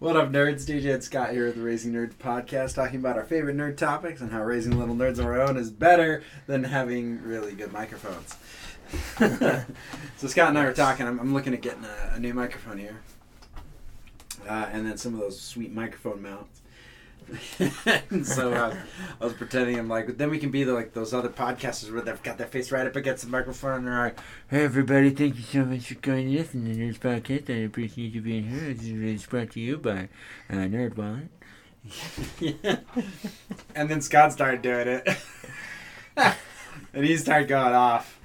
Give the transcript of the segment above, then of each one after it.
What up, nerds? DJ and Scott here with the Raising Nerds podcast, talking about our favorite nerd topics and how raising little nerds of our own is better than having really good microphones. so Scott and I were talking. I'm, I'm looking at getting a, a new microphone here, uh, and then some of those sweet microphone mounts. And so I was, I was pretending I'm like, then we can be the, like those other podcasters where they've got their face right up against the microphone and they're like, Hey everybody, thank you so much for coming to listen to this podcast. I appreciate you being here. This is brought to you by uh, Nerd Wallet. yeah. And then Scott started doing it. and he started going off.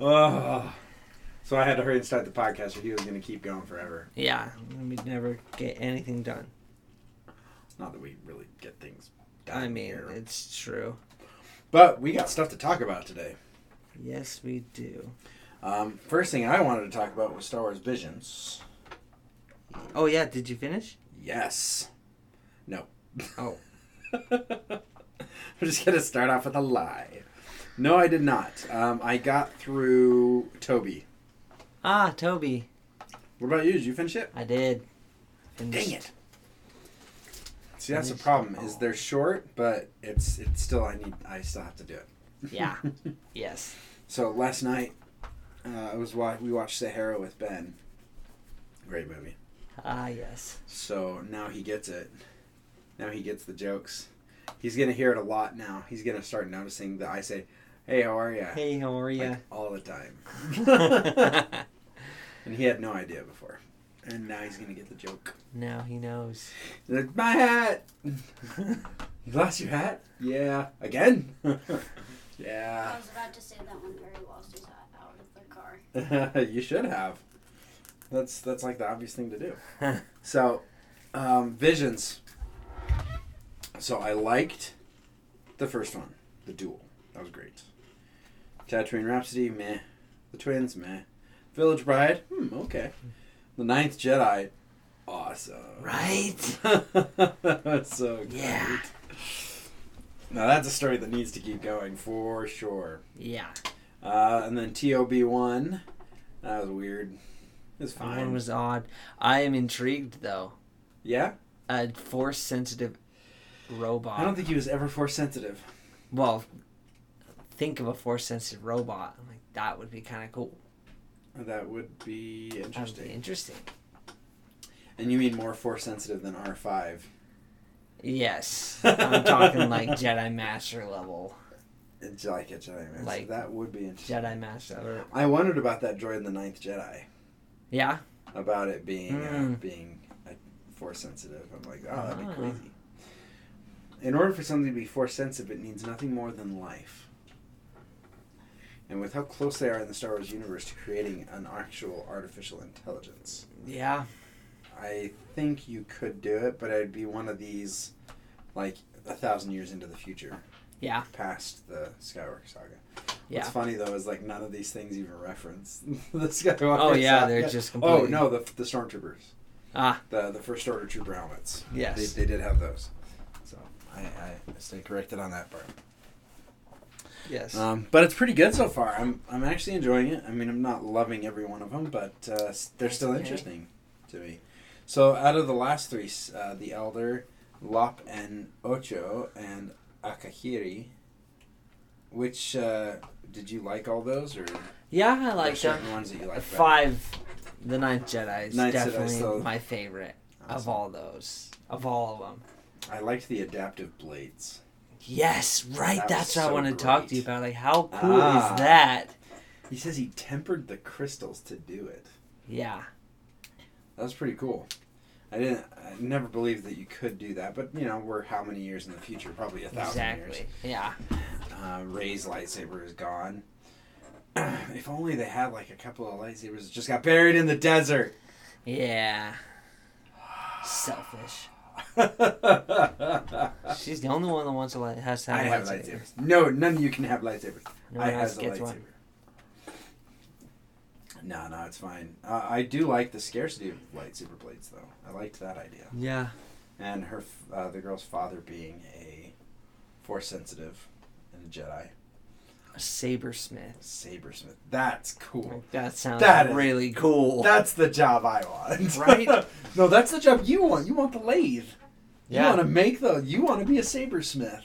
Oh. So I had to hurry and start the podcast or he was going to keep going forever. Yeah, we'd never get anything done. Not that we really get things done. I mean, here. it's true. But we got stuff to talk about today. Yes, we do. Um, first thing I wanted to talk about was Star Wars Visions. Oh yeah, did you finish? Yes. No. Oh. I'm just going to start off with a lie. No, I did not. Um, I got through Toby. Ah, Toby, What about you? Did you finish it? I did. Finished. Dang it. See, that's the problem. Is Oh. they're short, but it's it's still I need I still have to do it. Yeah. Yes. So last night, uh, I was wa- we watched Sahara with Ben. Great movie. Ah, yes. So now he gets it. Now he gets the jokes. He's gonna hear it a lot now. He's gonna start noticing that I say, "Hey, how are ya?" Hey, how are ya? Like, all the time. and he had no idea before, and now he's gonna get the joke. now he knows. He's like, my hat. you lost your hat? Yeah. Again? Yeah. I was about to say that when Harry lost his hat out of the car. you should have. That's that's like the obvious thing to do. so, um, visions. So I liked the first one, the duel. That was great. Tatooine Rhapsody, meh. The twins, meh. Village Bride, hmm, okay. The Ninth Jedi, awesome. Right? That's so great. Yeah. Now that's a story that needs to keep going for sure. Yeah. Uh, and then TOB one, that was weird. It was That fine. one was odd. I am intrigued though. yeah, A force sensitive robot. I don't think he was ever force sensitive. Well, think of a force sensitive robot. I'm like, that would be kind of cool. That would be would be interesting. interesting. And you mean more force sensitive than R five? Yes. I'm talking like Jedi Master level. It's like a Jedi Master. Like- that would be interesting. Jedi Master. I wondered about that droid in the Ninth Jedi. Yeah? About it being uh, Mm. being uh, force sensitive. I'm like, oh, that'd be Ah. crazy. In order for something to be force sensitive, it needs nothing more than life. And with how close they are in the Star Wars universe to creating an actual artificial intelligence, Yeah. I think you could do it, but it'd be one of these, like a thousand years into the future, Yeah. past the Skywalker saga. Yeah. What's funny though is like none of these things even reference the Skywalker. Oh, yeah, saga. they're just completely. Oh no, the the stormtroopers, Ah, the the first order trooper helmets. yes. They, they did have those, so I I stay corrected on that part. Yes. Um, but it's pretty good so far. I'm I'm actually enjoying it. I mean, I'm not loving every one of them, but uh, they're still okay. interesting to me. So out of the last three, uh, the Elder, Lop, and Ocho, and Akakiri, which uh, did you like all those, or yeah, I like them. ones that you like? Five. The Ninth Jedi is Ninth Jedi definitely my favorite of all those. Of all of them. I liked the adaptive blades. Yes, right. That That's what I so want to talk to you about. Like, how cool Ah. is that? He says he tempered the crystals to do it. Yeah. That was pretty cool. I didn't. I never believed that you could do that, but you know, we're how many years in the future? Probably a thousand Exactly. years. Yeah. Uh, Rey's lightsaber is gone. if only they had like a couple of lightsabers that just got buried in the desert. Yeah. Selfish. I She's the only one that wants to li- has to have, have lightsaber. lightsabers. No, none of you can have lightsabers. No I one else have a lightsaber. one. No, no, it's fine. Uh, I do like the scarcity of lightsaber blades, though. I liked that idea. Yeah. and her uh, the girl's father being a force sensitive and a Jedi. A sabersmith. Sabersmith. That's cool. That sounds That is- really cool. That's the job I want. Right? no, that's the job you want. You want the lathe. Yeah. You want to make the. You want to be a sabersmith.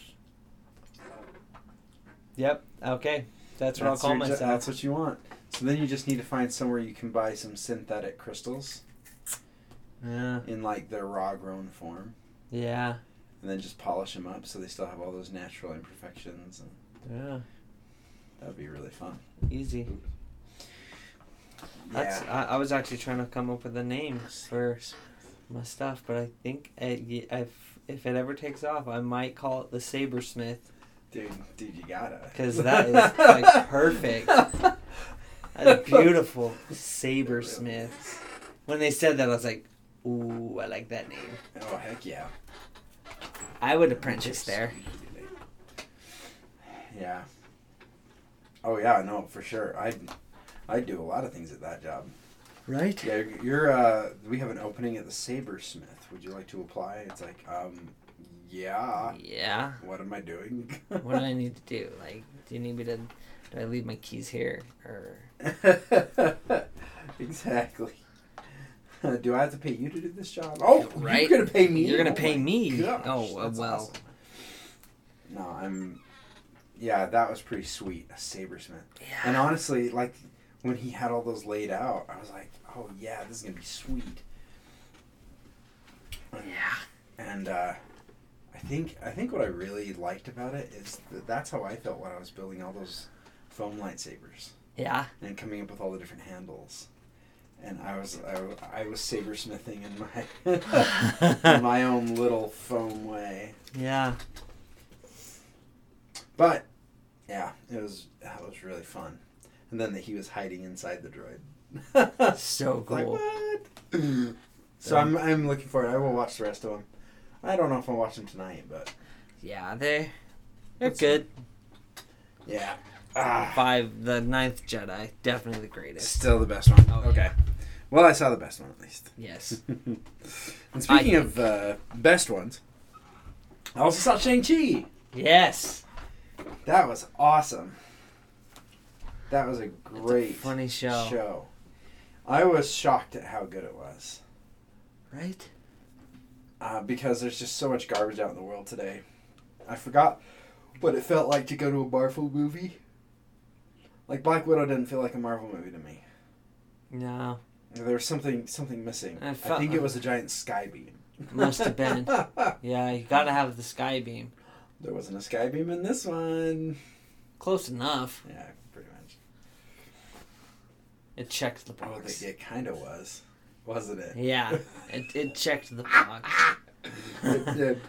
Yep. Okay. That's what I'll call myself. That's what you want. So then you just need to find somewhere you can buy some synthetic crystals Yeah. in like their raw grown form, Yeah. and then just polish them up so they still have all those natural imperfections, and Yeah. That'd be really fun. Easy. That's. yeah. I, I was actually trying to come up with a name for my stuff, but I think it, if if it ever takes off, I might call it the Sabersmith Dude, dude, you gotta. Because that is like, perfect. a beautiful Sabersmith. When they said that, I was like, "Ooh, I like that name." Oh heck yeah! I would apprentice there. Yeah. Oh yeah, no, for sure. I I do a lot of things at that job. Right? Yeah, you're. Uh, we have an opening at the Sabersmith. Would you like to apply? It's like, um, yeah. Yeah. What am I doing? What do I need to do? Like, do you need me to? Do I leave my keys here or? exactly. do I have to pay you to do this job? Oh, Right? You're gonna pay me. You're gonna Oh pay me. gosh, Oh, uh, that's well. awesome. No, I'm. Yeah, that was pretty sweet. A Sabersmith. Yeah. And honestly, like when he had all those laid out, I was like, "Oh yeah, this is gonna be sweet." And, Yeah. and uh, I think I think what I really liked about it is that that's how I felt when I was building all those foam lightsabers Yeah. and coming up with all the different handles. And I was I, I was sabersmithing in my in my own little foam way. Yeah. But yeah, it was that was really fun. And then that he was hiding inside the droid. So Like cool. what? so I'm I'm looking forward. I will watch the rest of them. I don't know if I'll watch them tonight, but Yeah, they they're It's- good. yeah. Ah, Five, the ninth Jedi, definitely the greatest. still the best one. Oh, okay. Well, I saw the best one at least. Yes. and speaking of uh, best ones, I also saw Shang Chi. Yes. That was awesome. That was a It's a great funny show. show. I was shocked at how good it was. Right? uh, because there's just so much garbage out in the world today. I forgot what it felt like to go to a Marvel movie. Like Black Widow didn't feel like a Marvel movie to me. No. There was something something missing. I I, think it was a giant sky beam. Must have been. Yeah, you gotta have the sky beam. There wasn't a sky beam in this one. Close enough. Yeah, pretty much. It checked the Oh, box. it kind of was, wasn't it? Yeah, it, it checked the box. it did.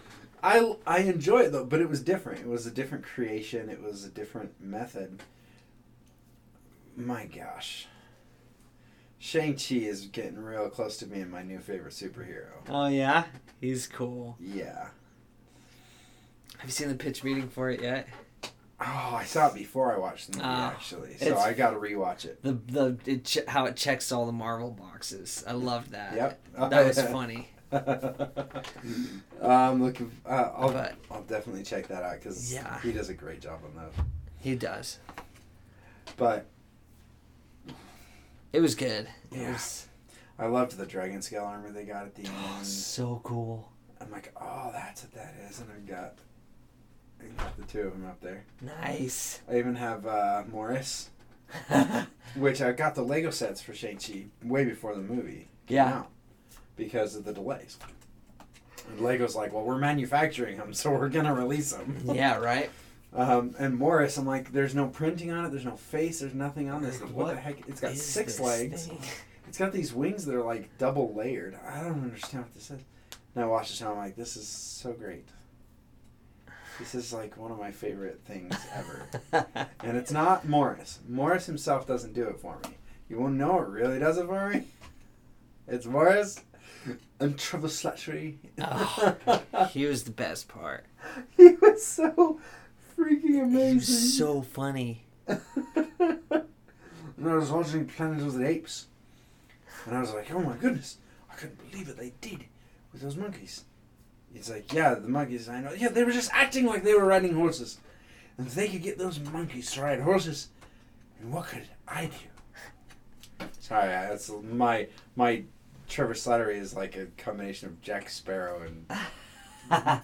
I I enjoy it though, but it was different. It was a different creation. It was a different method. My gosh, Shang Chi is getting real close to being my new favorite superhero. Oh yeah, he's cool. Yeah. Have you seen the pitch meeting for it yet? Oh, I saw it before I watched the movie Ah, actually, so I got to rewatch it. The the it che- how it checks all the Marvel boxes. I loved that. Yep. That was funny. I'm looking. Uh, I'll But I'll definitely check that out because Yeah. he does a great job on those. he does. But It was good. It Yeah. was I loved the dragon scale armor they got at the oh, end. so cool. I'm like, oh, that's what that is, and I got, I got the two of them up there. Nice. I even have uh, Morris, which I got the Lego sets for Shang Chi way before the movie came Yeah. out because of the delays. And Lego's like, well, we're manufacturing them, so we're gonna release them. yeah, right. Um, and Morris, I'm like, there's no printing on it, there's no face, there's nothing on this. What, what the heck? It's got Is six this legs. thing? It's got these wings that are like double layered. I don't understand what this is. And I watched this and I'm like, this is so great. This is like one of my favorite things ever. and it's not Morris. Morris himself doesn't do it for me. You want to know what really does it for me? It's Morris and Trevor Slattery. Oh, he was the best part. he was so freaking amazing. He was so funny. and I was watching Planet of the Apes. And I was like, oh my goodness, I couldn't believe what they did with those monkeys. He's like, yeah, the monkeys, I know. Yeah, they were just acting like they were riding horses. And if they could get those monkeys to ride horses, and what could I do? Sorry, that's my my Trevor Slattery is like a combination of Jack Sparrow and I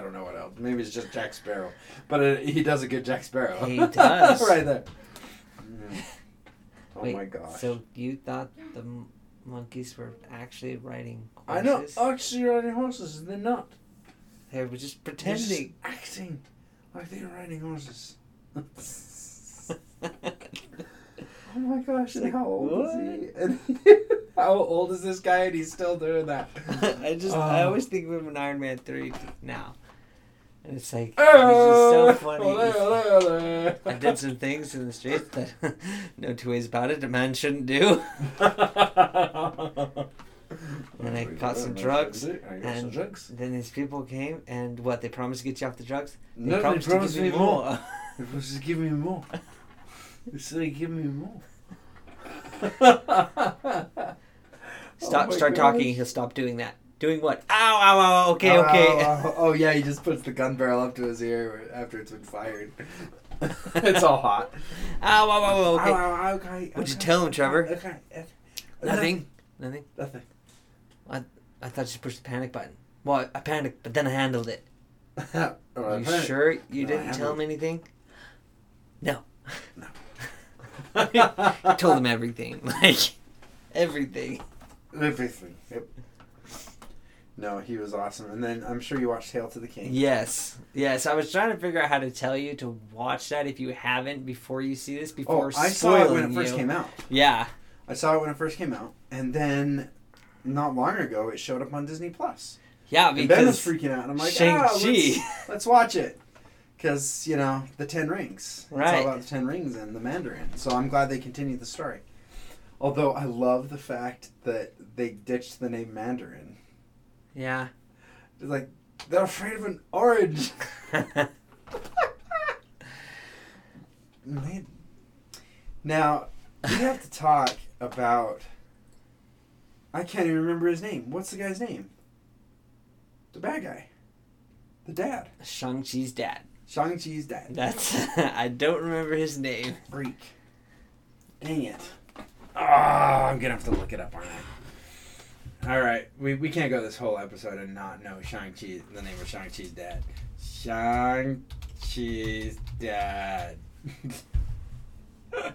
don't know what else. Maybe it's just Jack Sparrow, but it, he does a good Jack Sparrow. He does. right there. Mm. Oh Wait, my gosh. So you thought the monkeys were actually riding horses? I know actually riding horses, and they're not. They were just They're just pretending. acting like they're riding horses. Oh my gosh! Like, how old what? is he? How old is this guy? And he's still doing that. I just I Oh. always think of him in Iron Man three now, and it's like ah, Oh, just so funny. ole, ole, ole. I did some things in the streets that no two ways about it a man shouldn't do. And I got some drugs, got some and drugs. Then these people came and what they promised to get you off the drugs. They No, they promised, promised to me give you more. more. They promised to give me more. They said, "Give me more." Stop, Oh start talking. He'll stop doing that. Doing what? Ow, ow, ow. Okay, Oh, okay. Oh, oh, oh, yeah, he just puts the gun barrel up to his ear after it's been fired. it's all hot. Ow, ow, ow. Okay. Ow, ow, ow, okay. What'd you tell him, Trevor? Okay. okay. Nothing. Nothing. Nothing. I I thought you pushed the panic button. Well, I panicked, but then I handled it. Are you sure you No, didn't tell him anything? No. No. I told him everything. Like, everything. Everything. Yep. No, he was awesome. And then I'm sure you watched Hail to the King. Yes. Yes. I was trying to figure out how to tell you to watch that if you haven't before you see this, Oh, before I saw it when it first you. came out. Yeah. I saw it when it first came out, and then not long ago it showed up on Disney Plus. Yeah, And Ben was freaking out, and I'm like, Shang-Chi. ah, let's, let's watch it. Because, you know, the Ten Rings. It's Right. all about the Ten Rings and the Mandarin. So I'm glad they continued the story. Although I love the fact that they ditched the name Mandarin. Yeah. It's like, they're afraid of an orange. Man. Now, we have to talk about. I can't even remember his name. What's the guy's name? The bad guy. The dad. Shang-Chi's dad. Shang-Chi's dad. That's I don't remember his name. Freak. Dang it. Oh, I'm gonna have to look it up, aren't I? Alright, we, we can't go this whole episode and not know Shang-Chi, the name of Shang-Chi's dad. Shang-Chi's dad. uh,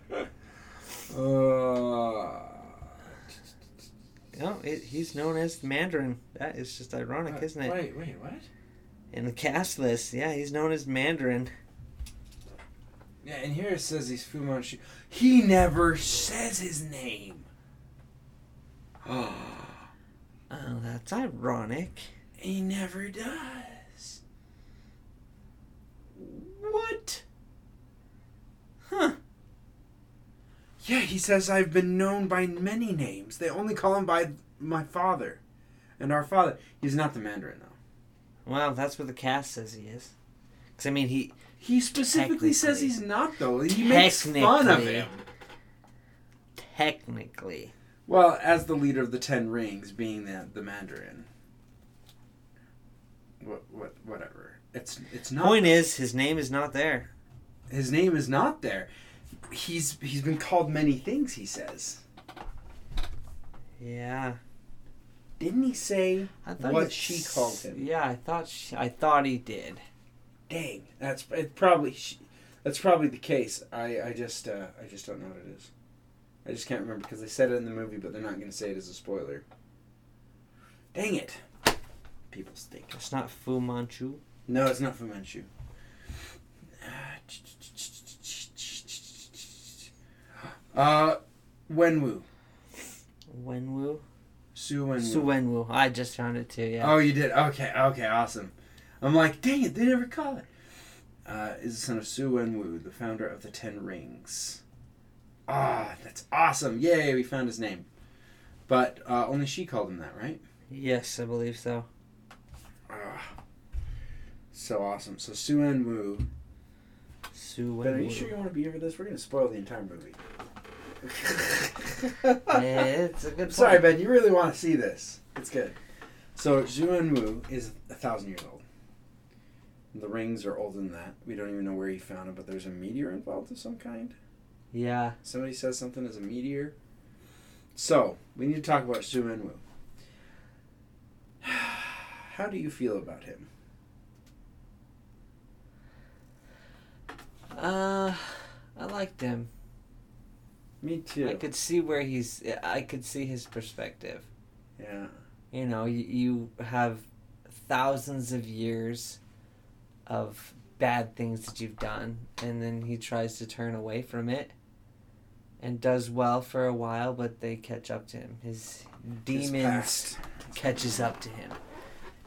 No, it, he's known as Mandarin. That is just ironic, isn't it? Wait, wait, what? In the cast list, yeah, he's known as Mandarin. Yeah, and here it says he's Fu Manchu. He never says his name. Oh. Oh, that's ironic. He never does. What? Huh. Yeah, he says I've been known by many names. They only call him by my father and our father. He's not the Mandarin, though. Well, that's what the cast says he is. Because, I mean, he. He specifically says he's not, though. He makes fun of him. Technically. Well, as the leader of the Ten Rings, being the, the Mandarin. What, what, whatever. It's it's not. Point is, his name is not there. his name is not there. He's he's been called many things. He says. Yeah. Didn't he say I thought what she called him? Yeah, I thought she, I thought he did. Dang, that's it probably she, that's probably the case. I I just uh, I just don't know what it is. I just can't remember because they said it in the movie, but they're not going to say it as a spoiler. Dang it! People stink. It's not Fu Manchu. No, it's not Fu Manchu. Uh, Wenwu. Wenwu. Su Wenwu. Su Wenwu. I just found it too. Yeah. Oh, you did? Okay, okay, awesome. I'm like, dang it, they never call it. Uh, is the son of Su Wenwu, the founder of the Ten Rings. Ah, that's awesome. Yay, we found his name. But uh, only she called him that, right? Yes, I believe so. Ah, so awesome. So Su Wenwu. Su Wenwu. Ben, are you sure you want to be here for this? We're going to spoil the entire movie. it's a good. Sorry, point. Ben, you really want to see this. It's good. So Zhu Wu is a thousand years old. The rings are older than that. We don't even know where he found them, but there's a meteor involved of some kind. Yeah. Somebody says something as a meteor. So, we need to talk about Su Minwoo. How do you feel about him? Uh, I liked him. Me too. I could see where he's. I could see his perspective. yeah. You know, you, you have thousands of years of bad things that you've done, and then he tries to turn away from it and does well for a while, but they catch up to him. His demons catches up to him.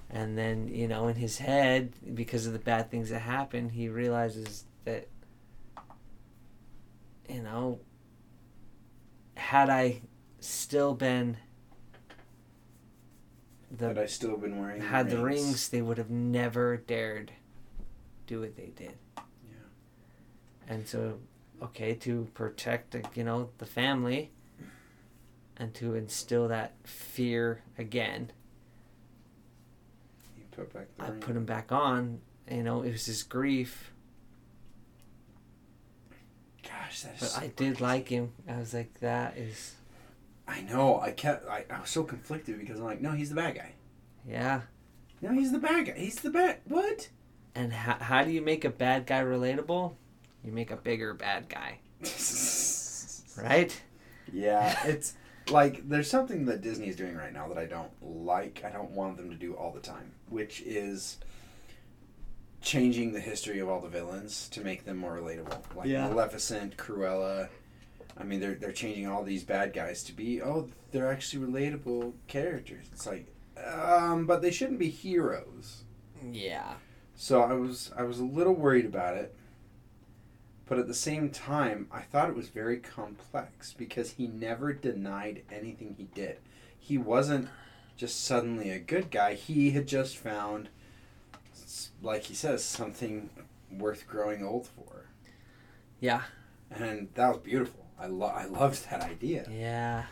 And then, you know, in his head, because of the bad things that happen, he realizes that, you know, had I still been the Had I still been wearing had the rings, they would have never dared do what they did. Yeah. And so, okay, to protect, you know, the family and to instill that fear again, He put back the I ring. put him back on. You know, it was his grief, Gosh, that is. but so I did like him. I was like, that is, I know. I kept. I, I was so conflicted because I'm like, no, he's the bad guy. yeah. No, he's the bad guy. He's the bad. What? And how, how do you make a bad guy relatable? You make a bigger bad guy, right? Yeah, it's like there's something that Disney is doing right now that I don't like. I don't want them to do all the time, which is changing the history of all the villains to make them more relatable. Like Yeah. Maleficent, Cruella. I mean, they're they're changing all these bad guys to be oh, they're actually relatable characters. It's like, um, but they shouldn't be heroes. Yeah. So I was I was a little worried about it. But at the same time, I thought it was very complex because he never denied anything he did. He wasn't just suddenly a good guy. He had just found like he says something worth growing old for. Yeah. And that was beautiful. I lo- I loved that idea. Yeah.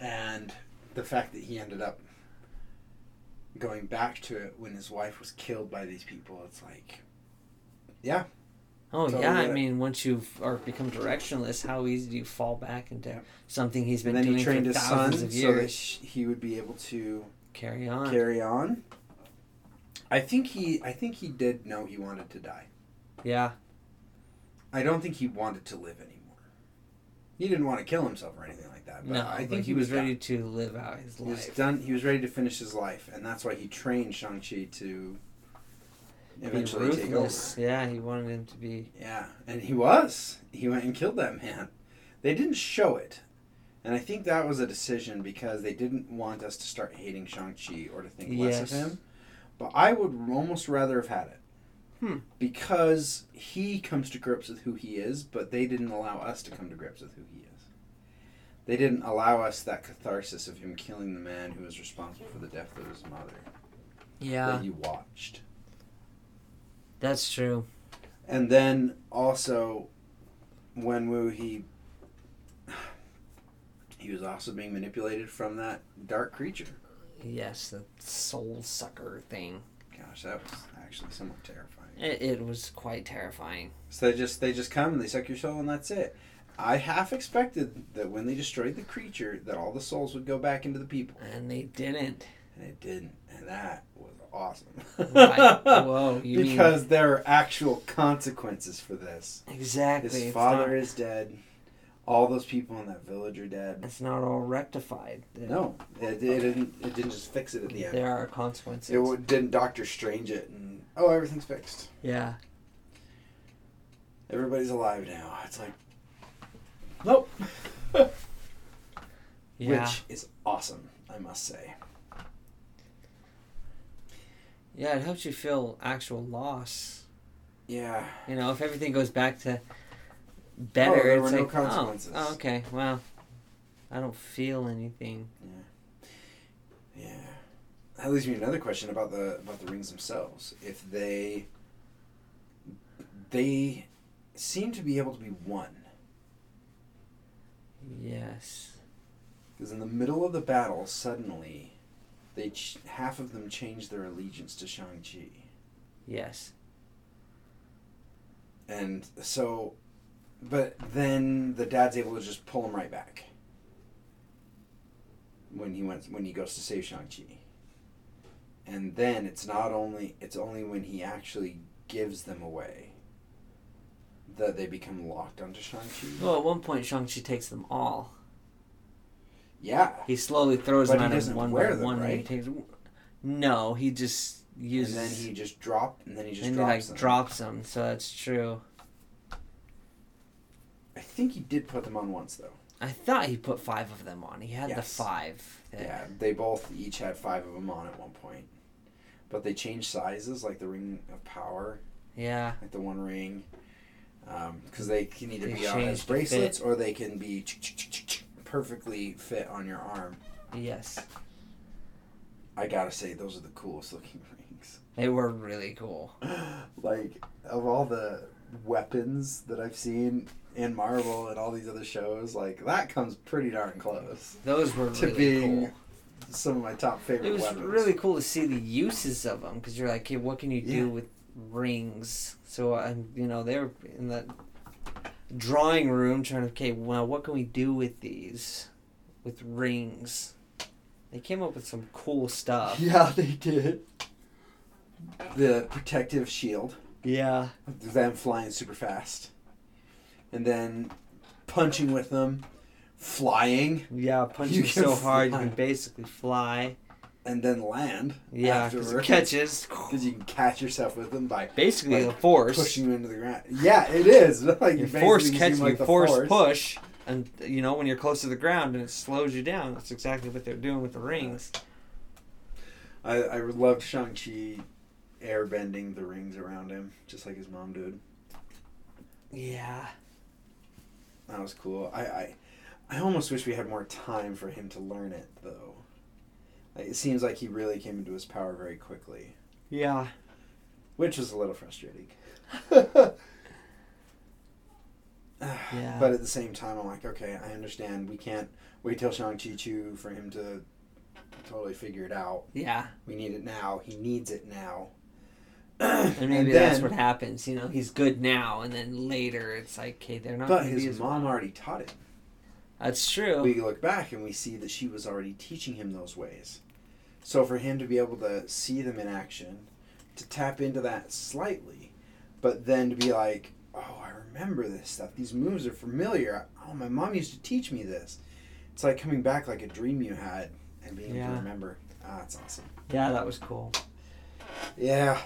And the fact that he ended up going back to it when his wife was killed by these people, it's like yeah, Oh Totally yeah, I mean, once you've or become directionless, how easy do you fall back into Yeah. something he's been and then doing he trained for his thousands son of so that he would be able to Carry on. carry on. I think he I think he did know he wanted to die. yeah, I don't think he wanted to live anymore. He didn't want to kill himself or anything like that. But no, I think but he, he was done. ready to live out his He was life. done. He was ready to finish his life, and that's why he trained Shang Chi to eventually take over. Yeah, he wanted him to be. Yeah, and he was. He went and killed that man. They didn't show it. And I think that was a decision because they didn't want us to start hating Shang-Chi or to think less of Yes. him. But I would almost rather have had it. Hmm. Because he comes to grips with who he is, but they didn't allow us to come to grips with who he is. They didn't allow us that catharsis of him killing the man who was responsible for the death of his mother Yeah, that you watched. That's true. And then also, when Wu he he was also being manipulated from that dark creature. Yes, the soul sucker thing. Gosh, that was actually somewhat terrifying. It, it was quite terrifying. So they just they just come and they suck your soul and that's it. I half expected that when they destroyed the creature that all the souls would go back into the people, And they didn't. and it didn't, and that was awesome. Right. Whoa, you mean- because there are actual consequences for this. Exactly. His it's father not- is dead. All those people in that village are dead. It's not all rectified. There- No, it, it didn't. It didn't just fix it at the end. There are consequences. It didn't Doctor Strange it and oh everything's fixed. yeah. Everybody's alive now. It's like nope. Yeah. Which is awesome, I must say. Yeah, it helps you feel actual loss. Yeah. You know, if everything goes back to Oh, better, there it's were no like, consequences. Oh, oh, okay, well, I don't feel anything. Yeah. Yeah. That leads me to another question about the about the rings themselves. If they they seem to be able to be one. Yes. Because in the middle of the battle, suddenly, they ch- half of them change their allegiance to Shang Chi. Yes. and so, but then the dad's able to just pull him right back when he went when he goes to save Shang Chi. And then it's not only it's only when he actually gives them away that they become locked onto Shang Chi. Well, at one point, Shang-Chi takes them all. Yeah, He slowly throws But them he at him one by them, one. and He right? takes, no, he just uses. and then he just dropped, and then he just and he drops like them. drops them, so that's true. I think he did put them on once though. I thought he put five of them on. He had the five. there. Yeah, they both each had five of them on at one point, but they changed sizes, like the ring of power, Yeah. like the one ring, um, because they can either They be on as bracelets or they can be perfectly fit on your arm. Yes. I gotta say, those are the coolest looking rings. They were really cool. like of all the weapons that I've seen in Marvel and all these other shows, like that comes pretty darn close Those were to really being cool. some of my top favorite It was weapons. really cool to see the uses of them because you're like, hey, what can you Yeah. do with rings? So uh, I'm, you know, they were in that drawing room trying to, okay, well, what can we do with these, with rings? They came up with some cool stuff. Yeah, they did. The protective shield, Yeah. them flying super fast, and then punching with them, flying, Yeah, punching You can so hard you fly. can basically fly. And then land. Yeah, because it afterward. catches. Because you can catch yourself with them by Basically, like, a force. pushing you into the ground. Yeah, it is. Like You force catch, like you force, force. push, and you know when you're close to the ground and it slows you down. That's exactly what they're doing with the rings. I, I loved Shang-Chi airbending the rings around him, just like his mom did. Yeah. That was cool. I, I, I almost wish we had more time for him to learn it, though. It seems like he really came into his power very quickly, Yeah. which was a little frustrating. Yeah. But at the same time, I'm like, okay, I understand. We can't wait till Shang-Chi Chu for him to totally figure it out. Yeah. We need it now. He needs it now. And maybe that's then- what happens. You know, he's good now, and then later it's like, okay, they're not. But his mom well. already taught him. That's true. we look back and we see that she was already teaching him those ways. So for him to be able to see them in action, to tap into that slightly, but then to be like, oh, I remember this stuff. These moves are familiar. Oh, my mom used to teach me this. It's like coming back like a dream you had and being able to remember. Ah, that's awesome. yeah, that was cool. Yeah.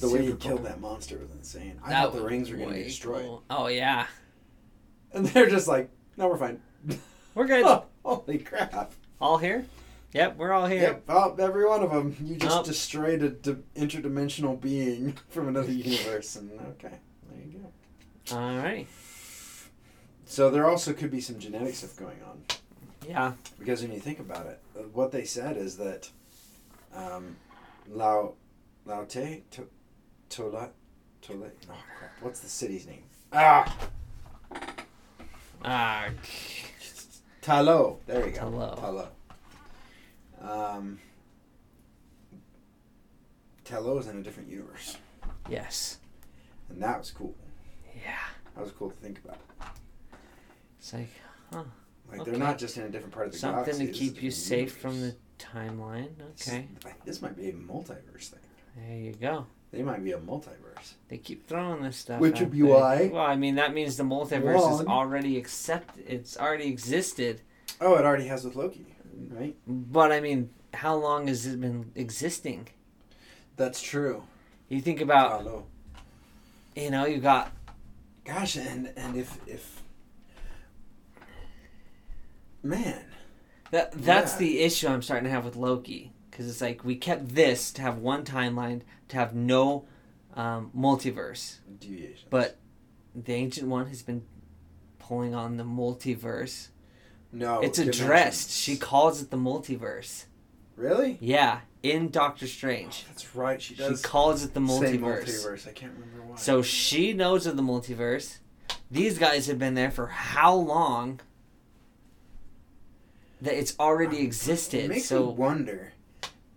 The way he Super killed that monster was insane. I That thought the rings were going to get destroyed. cool. Oh yeah, And they're just like, no, we're fine. we're good. Holy crap. All here. Yep, we're all here. Yep, oh, every one of them. You just Nope. destroyed a d- interdimensional being from another universe, and okay, there you go. All right. So there also could be some genetic stuff going on Yeah. because when you think about it, uh, what they said is that um, Lao Lao Te to, Tola Tole. Oh crap! What's the city's name? Ah, Ah. Ta Lo. There you go. Ta Lo. Talo. Um, Ta Lo is in a different universe, yes. and that was cool. Yeah. That was cool to think about. It's like huh. Like Okay. they're not just in a different part of the something galaxy. to keep you a safe from the timeline. Okay. This, this might be a multiverse thing. There you go. They might be a multiverse. They keep throwing this stuff. Which would be why- Well, I mean, that means the multiverse is already accepted. It's already existed. Oh, it already has with Loki, right? But I mean, how long has it been existing? That's true. You think about, Ta Lo. you know, you got Gosh, and and if if man, that. That's Yeah. the issue I'm starting to have with Loki because it's like we kept this to have one timeline to have no um, multiverse, deviations. but the ancient one has been pulling on the multiverse. No, it's addressed. She calls it the multiverse. really. Yeah, in Doctor Strange. Oh, that's right. She does. She calls it the multiverse. multiverse. I can't remember why. So she knows of the multiverse. These guys have been there for how long? That it's already it existed. It makes So me wonder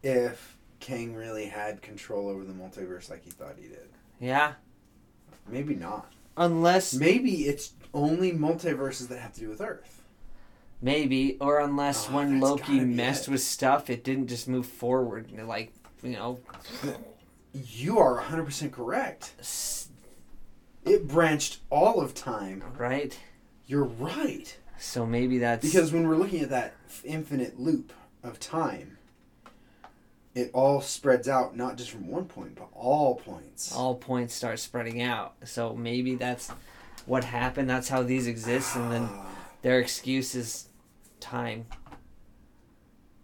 if Kang really had control over the multiverse like he thought he did. yeah, Maybe not. Unless Maybe it's only multiverses that have to do with Earth. Maybe, or unless Oh, when Loki messed with stuff, it didn't just move forward. Like you know, You are 100% correct. s- It branched all of time. right? You're right. So maybe that's Because when we're looking at that infinite loop of time, it all spreads out not just from one point, but all points. all points start spreading out. So maybe that's what happened. That's how these exist, and then Ah, their excuse is time.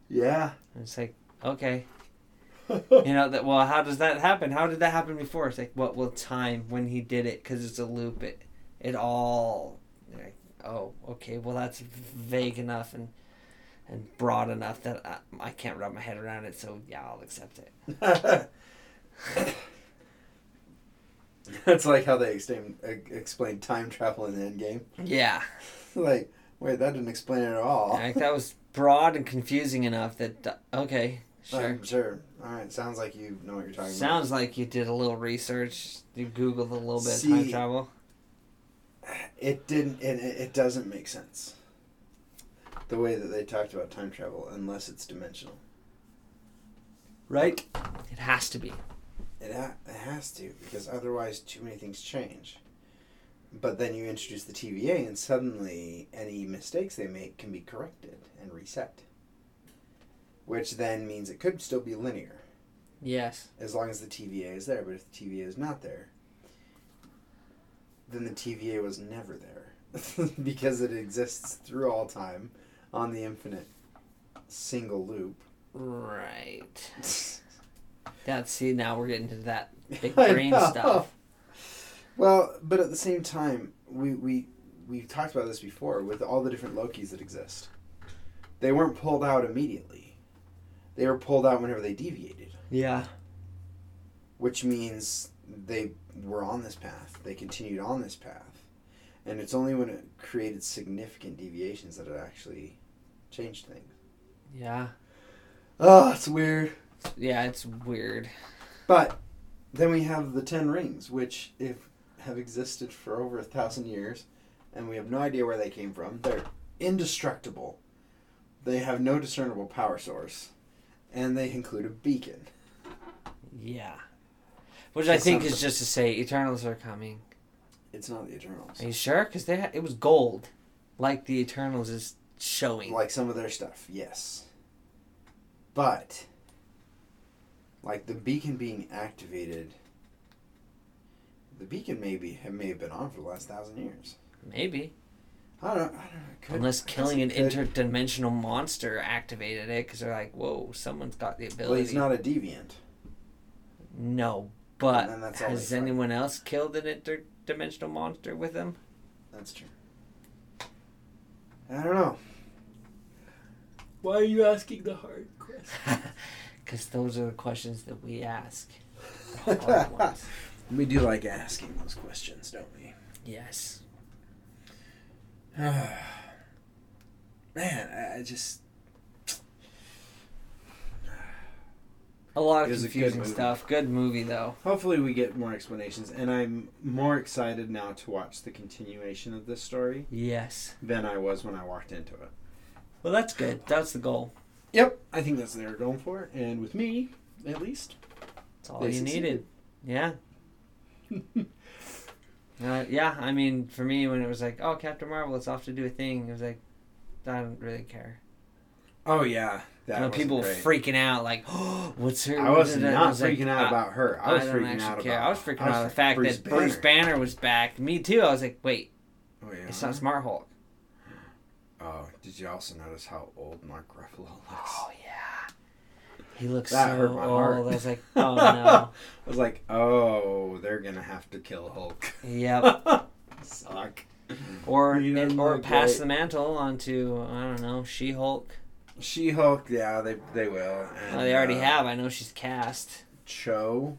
yeah. And it's like okay, you know that. Well, how does that happen? How did that happen before? It's like what? Well, time when he did it because it's a loop. It it all. Like, oh, okay. Well, that's vague enough and and broad enough that I, I can't wrap my head around it. So yeah, I'll accept it. That's like how they explain, explain time travel in the Endgame. Yeah, like, wait, that didn't explain it at all. like that was broad and confusing enough that okay, sure. Sure. All right, sounds like you know what you're talking about. Sounds like you did a little research. You googled a little bit of See- time travel. It didn't. It, it it doesn't make sense. The way that they talked about time travel, unless it's dimensional. Right. It has to be. It, ha- it has to because otherwise too many things change. But then you introduce the TVA and suddenly any mistakes they make can be corrected and reset. Which then means it could still be linear Yes. as long as the TVA is there. But if the TVA is not there, then the TVA was never there because it exists through all time on the infinite single loop. Right. That's see now we're getting to that big brain stuff. Well, but at the same time, we we we talked about this before with all the different Lokis that exist. They weren't pulled out immediately. They were pulled out whenever they deviated, Yeah. which means they were on this path. They continued on this path, and it's only when it created significant deviations that it actually changed things. Yeah. Oh, it's weird. Yeah, it's weird. But then we have the Ten Rings, which if have existed for over a thousand years, and we have no idea where they came from. They're indestructible. They have no discernible power source, and they include a beacon. Yeah. Which I think is just to say Eternals are coming. It's not the Eternals, Are you sure? Because they ha- it was gold, like the Eternals is showing. like some of their stuff, yes. But like the beacon being activated, the beacon maybe have may have been on for the last thousand years. Maybe. I don't. I don't know. Could, Unless killing an could. interdimensional monster activated it, because they're like, whoa, someone's got the ability. Well, he's not a deviant. No, but that's has they fight. anyone else killed an interdimensional monster with him? That's true. I don't know. Why are you asking the hard questions? Because those are the questions that we ask. The hard ones. We do like asking those questions, don't we? Yes. Man, I, I just. A lot It of was a good confusing movie. stuff. Good movie though. Hopefully, we get more explanations, and I'm more excited now to watch the continuation of this story Yes. than I was when I walked into it. Well, that's good. That's the goal. Yep, I think that's what they're going for, and with me, at least. That's all They you succeeded. needed. Yeah. Uh, yeah, I mean, for me, when it was like, oh, Captain Marvel, it's off to do a thing, it was like, I don't really care. Oh yeah, You that know, people great. freaking out, like, oh, what's her? I was not was like, freaking out uh, about her. I was don't freaking out care. about. I was freaking I was out the fact Bruce that Bruce Banner. Banner was back. Me too. I was like, wait, Oh, yeah. it's not Smart Hulk. Oh, did you also notice how old Mark Ruffalo looks? Oh yeah, he looks That so hurt my heart. old. I was like, oh no. I was like, oh, they're gonna have to kill Hulk. yep. Suck. Or or pass great. the mantle onto I don't know She Hulk. She Hulk, yeah, they they will. And, Oh, they already uh, have. I know she's cast. Cho,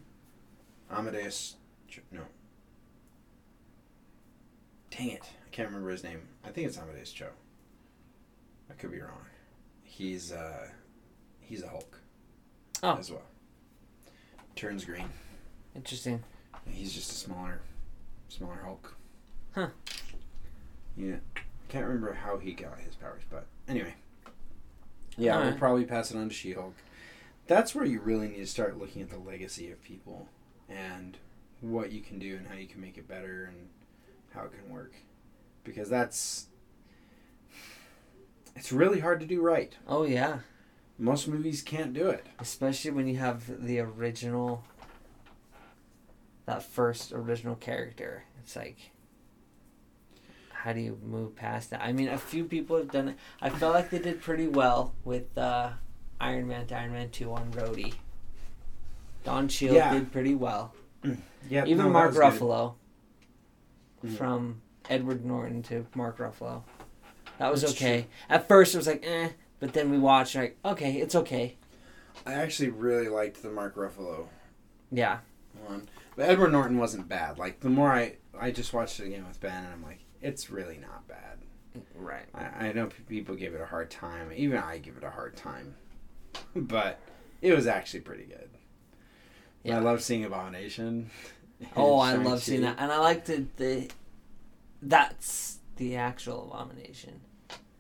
Amadeus. Cho, no. Dang it! I can't remember his name. I think it's Amadeus Cho. I could be wrong. He's uh, he's a Hulk. Oh. As well. Turns green. Interesting. He's just a smaller smaller Hulk. Huh. Yeah, I can't remember how he got his powers, but anyway. Yeah, we'll probably pass it on to She-Hulk. That's where you really need to start looking at the legacy of people and what you can do and how you can make it better and how it can work, because that's it's really hard to do right. Oh yeah, Most movies can't do it. especially when you have the original, that first original character. It's like, how do you move past that? I mean, a few people have done it. I felt like they did pretty well with uh, Iron Man to Iron Man Two on Rhodey. Don Cheadle Yeah. did pretty well. Yeah, Even no, Mark was good. Ruffalo, Mhm. from Edward Norton to Mark Ruffalo, that was That's okay. At first, it was like, eh, but then we watched, like, okay, it's okay. I actually really liked the Mark Ruffalo Yeah, one, but Edward Norton wasn't bad. Like the more I I just watched it again with Ben, and I'm like, it's really not bad. right. I, I know people give it a hard time. Even I give it a hard time, but it was actually pretty good. Yeah. I love seeing Abomination. Oh, I love seeing that, and I like the the. That's the actual abomination,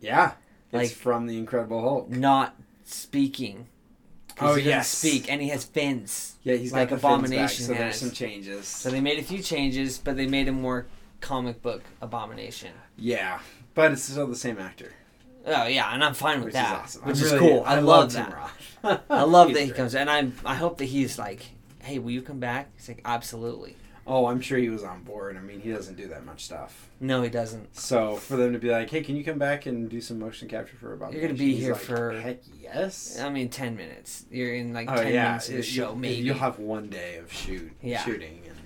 Yeah, Like- from the Incredible Hulk. not speaking. Oh, he yes. speak, and he has fins. Yeah, he's Like fins back, Abomination so there's some changes. So they made a few changes, but they made him more comic book abomination. yeah, but it's still the same actor, Oh yeah, and I'm fine with which that, is awesome. which I'm is really- cool. I, love love that. I love that he great. comes, and I'm. I hope that he's like, hey, will you come back? He's like, absolutely. Oh, I'm sure he was on board. I mean, he doesn't do that much stuff. No, he doesn't. So for them to be like, "Hey, can you come back and do some motion capture for about?" You're gonna be here like, for- heck yes. I mean, ten minutes. You're in like oh ten yeah, minutes of the show, you- maybe. you'll have one day of shoot Yeah. shooting, and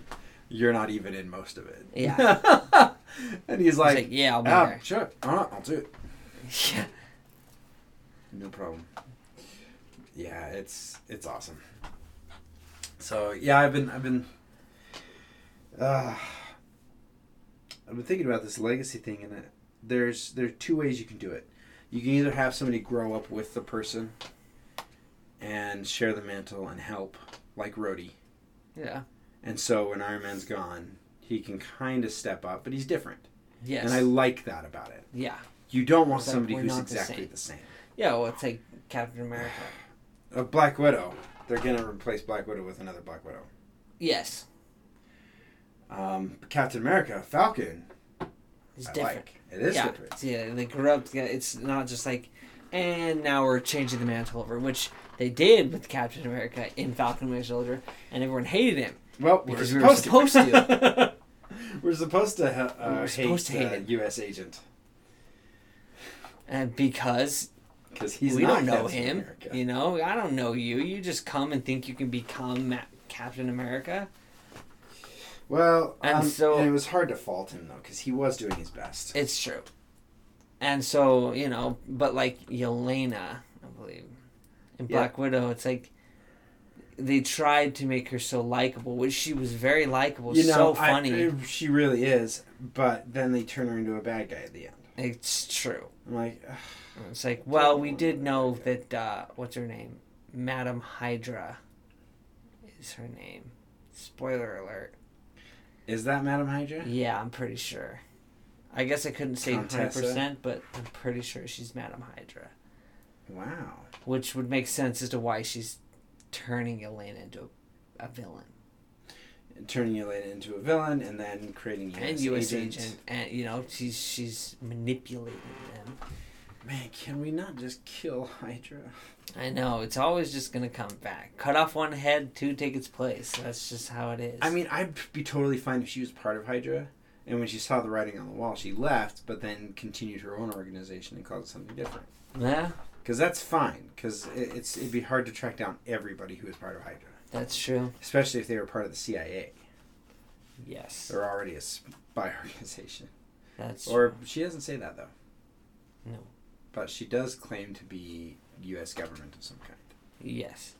you're not even in most of it. Yeah. and he's He's like, like, yeah, I'll be "Ah, there. sure, all right, I'll do it, Yeah. no problem." Yeah, it's it's awesome. So yeah, I've been I've been. Uh, I've been thinking about this legacy thing, and there's there are two ways you can do it. You can either have somebody grow up with the person and share the mantle and help, like Rhodey. Yeah. And so when Iron Man's gone, he can kind of step up, but he's different. Yes. And I like that about it. yeah. You don't want like, somebody who's not the exactly same. the same. Yeah. Well, it's like Captain America. A Black Widow. They're gonna replace Black Widow with another Black Widow. Yes. Um, Captain America, Falcon. It's I different. like. It is yeah. different. Yeah. They grew up together. It's not just like, and now we're changing the mantle over, which they did with Captain America in Falcon Winter Soldier, and everyone hated him. Well, Because we're we were supposed, supposed to. we're supposed to ha- uh, We were hate, supposed to hate uh. U.S. agent And because because he's we not don't know Captain him, America. you know, I don't know you. You just come and think you can become Captain America. Well, And um, so- and it was hard to fault him though because he was doing his best. It's true. And so, you know, but like Yelena, I believe, in. Black Widow, it's like they tried to make her so likable, which she was very likable, you know, so funny. I- she really is. But then they turn her into a bad guy at the end. it's true. I'm like, ugh, It's like, well, we did know that, uh, what's her name? Madam Hydra is her name. Spoiler alert. Is that Madam Hydra? Yeah, I'm pretty sure. I guess I couldn't say Contessa? 100%, but I'm pretty sure she's Madam Hydra. Wow. Which would make sense as to why she's turning Elena into a, a villain. Turning Elena into a villain and then creating US and U.S. agent. agent. And, you know, she's she's manipulating them. Man, can we not just kill Hydra? I know, it's always just going to come back. Cut off one head, two take its place. That's just how it is. I mean, I'd be totally fine if she was part of Hydra, and when she saw the writing on the wall, she left, but then continued her own organization and called it something different. yeah, Because that's fine. Because it, it's it'd be hard to track down everybody who is part of Hydra, that's true. especially if they were part of the CIA. Yes. They're already a spy organization. That's Or she doesn't say that though. But she does claim to be U.S. government of some kind. Yes.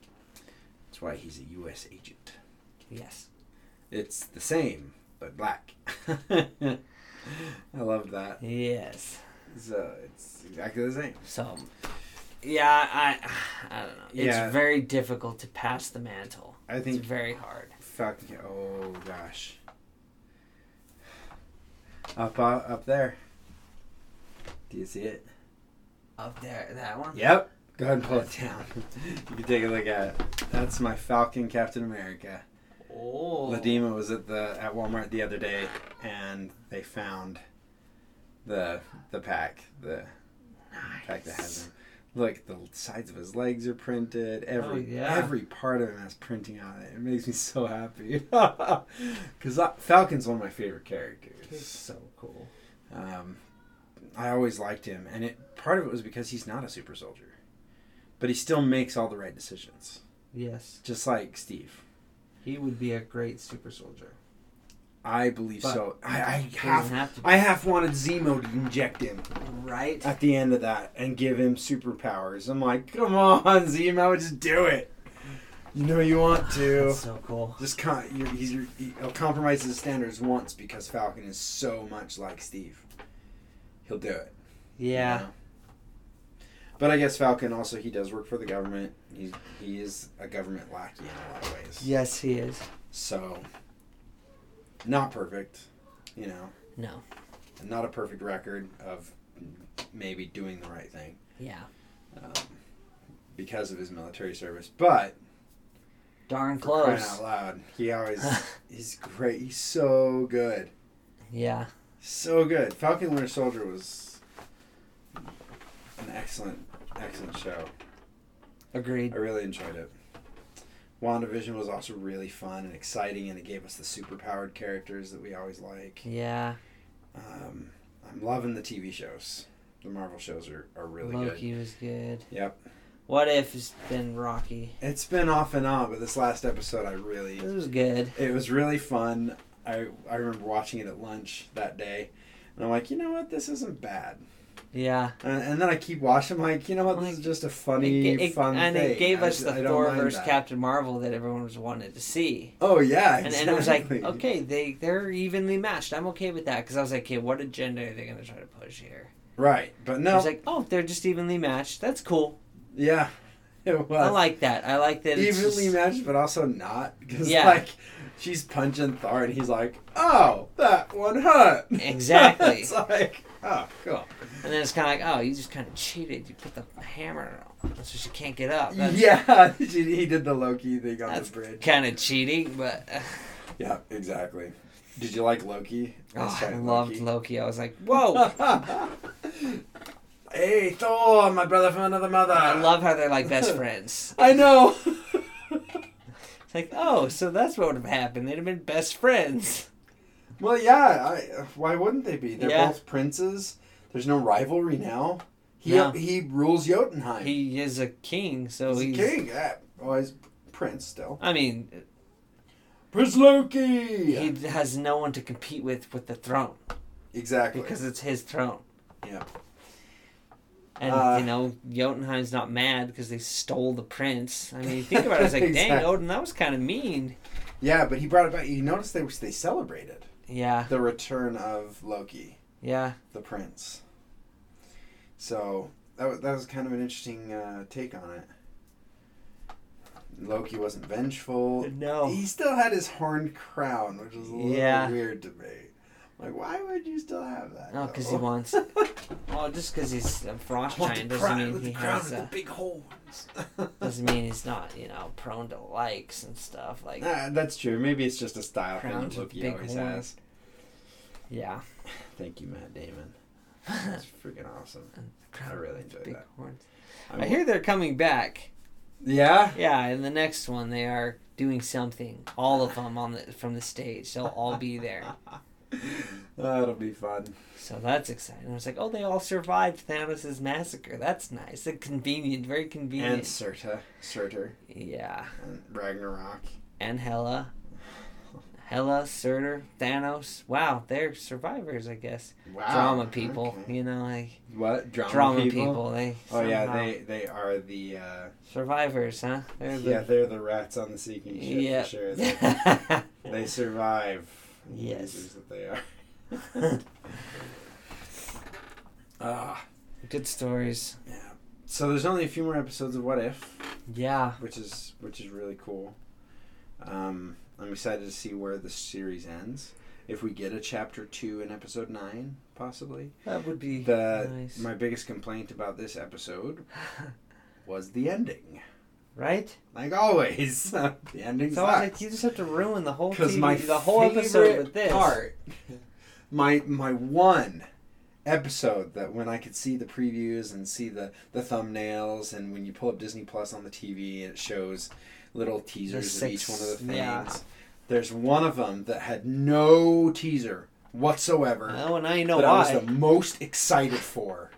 That's why he's a U.S. agent. Yes. It's the same, but black. I love that. Yes. So it's exactly the same. So, yeah, I, I don't know. It's Yeah. very difficult to pass the mantle. I It's think very hard. Falcon. Oh gosh. Up, uh, up there. Do you see it? Up there, that one. Yep. Go ahead and pull it down. you can take a look at it. That's my Falcon Captain America. Oh. Ladima was at the at Walmart the other day, and they found the the pack, the pack that has him. Look, the sides of his legs are printed. Every Oh, yeah. every part of him has printing on it. It makes me so happy because Falcon's one of my favorite characters. He's so cool. Um, I always liked him, and it part of it was because he's not a super soldier, but he still makes all the right decisions, Yes, just like Steve. he would be a great super soldier. I believe But so. I, I half have. I half wanted Zemo to inject him right? at the end of that and give him superpowers. I'm like, come on, Zemo, just do it. You know you want to. That's so cool. Just con- you're, he's your, he'll compromise his standards once because Falcon is so much like Steve. He'll do it. you Yeah. know? But I guess Falcon also he does work for the government. He's he is a government lackey in a lot of ways. Yes, he is. So not perfect, you know. No. and not a perfect record of maybe doing the right thing Yeah. um, because of his military service. But Darn crying close. out loud, he always he's great. He's so good, Yeah. so good. Falcon Winter Soldier was an excellent, excellent show. Agreed. I really enjoyed it. WandaVision was also really fun and exciting, and it gave us the superpowered characters that we always like. Yeah. Um, I'm loving the TV shows. The Marvel shows are, are really good. Loki was good. Yep. What if has been rocky? It's been off and on, but this last episode I really It was good. it was really fun. I I remember watching it at lunch that day, and I'm like, you know what, this isn't bad. Yeah. And, and then I keep watching, I'm like, you know what, this Like, is just a funny, It- it- fun and thing. it gave us the I Thor versus that. Captain Marvel that everyone was wanted to see. Oh yeah, And, exactly. and it was like, okay, they they're evenly matched. I'm okay with that because I was like, okay, what agenda are they gonna try to push here? right, but I no, was like, oh, they're just evenly matched. That's cool. yeah, it was I like that. I like that. It's evenly just, matched, but also not because Yeah. like she's punching Thor, and he's like, oh, that one hurt. Exactly. it's like, oh, cool. And then it's kind of like, oh, you just kind of cheated. You put the hammer on, so she can't get up. That's yeah, she- he did the Loki thing on That's the bridge. kind of cheating, but Yeah, exactly. Did you like Loki? oh, I loved Loki. I was like, whoa. hey, Thor, my brother from another mother. I love how they're like best friends. I know. It's like, oh, so that's what would have happened. They'd have been best friends. well, yeah. I, why wouldn't they be? They're Yeah. both princes. There's no rivalry now. He No. he rules Jotunheim. He is a king, so he's, he's. a king. Yeah. Oh, he's prince still. I mean, Prince Loki. he has no one to compete with with the throne exactly. because it's his throne. Yeah. And Uh, you know, Jotunheim's not mad because they stole the prince. I mean, you think about it, I was like, dang, Odin, that was kind of mean. yeah, but he brought it back. You notice they they celebrated Yeah, the return of Loki. Yeah, the prince. So that was, that was kind of an interesting uh, take on it. Loki wasn't vengeful. no, He still had his horned crown, which was a little Yeah. weird to me. Like, why would you still have that? no, because he wants. Well, just because he's a frost giant doesn't crown mean with he the crown has with the a, big horns. doesn't mean he's not you know prone to likes and stuff like. Nah, that's true. Maybe it's just a style thing Crowns that with Loki big always horns. has. Yeah, Thank you, Matt Damon. That's freaking awesome. I really enjoyed big that. horns. I hear they're coming back. Yeah. Yeah, in the next one they are doing something. All of them on the from the stage. They'll all be there. That'll be fun. So that's exciting. I was like, oh, they all survived Thanos' massacre. That's nice. And convenient. Very convenient. And. Surta, Surtur, yeah. and Ragnarok. And Hela. Hela, Surtur, Thanos. Wow, they're survivors, I guess. Wow. drama people. Okay. You know, like What drama, drama, people? people. They Oh yeah, they they are the uh, survivors, huh? They're the, yeah they're the rats on the sinking ship yeah. for sure. They, they survive. Yes. Losers that they are. Ah, Good stories. yeah. So there's only a few more episodes of What If, Yeah. which is which is really cool. Um, I'm excited to see where the series ends. if we get a chapter two in episode nine, possibly. That would be The nice. my biggest complaint about this episode was the ending. right? Like always, the ending sucks. like you just have to ruin the whole Because my the whole episode with this. part, my my one episode that when I could see the previews and see the the thumbnails, and when you pull up Disney Plus on the TV, and it shows little teasers of each one of the things. yeah. There's one of them that had no teaser whatsoever Oh, and I know that I was the most excited for,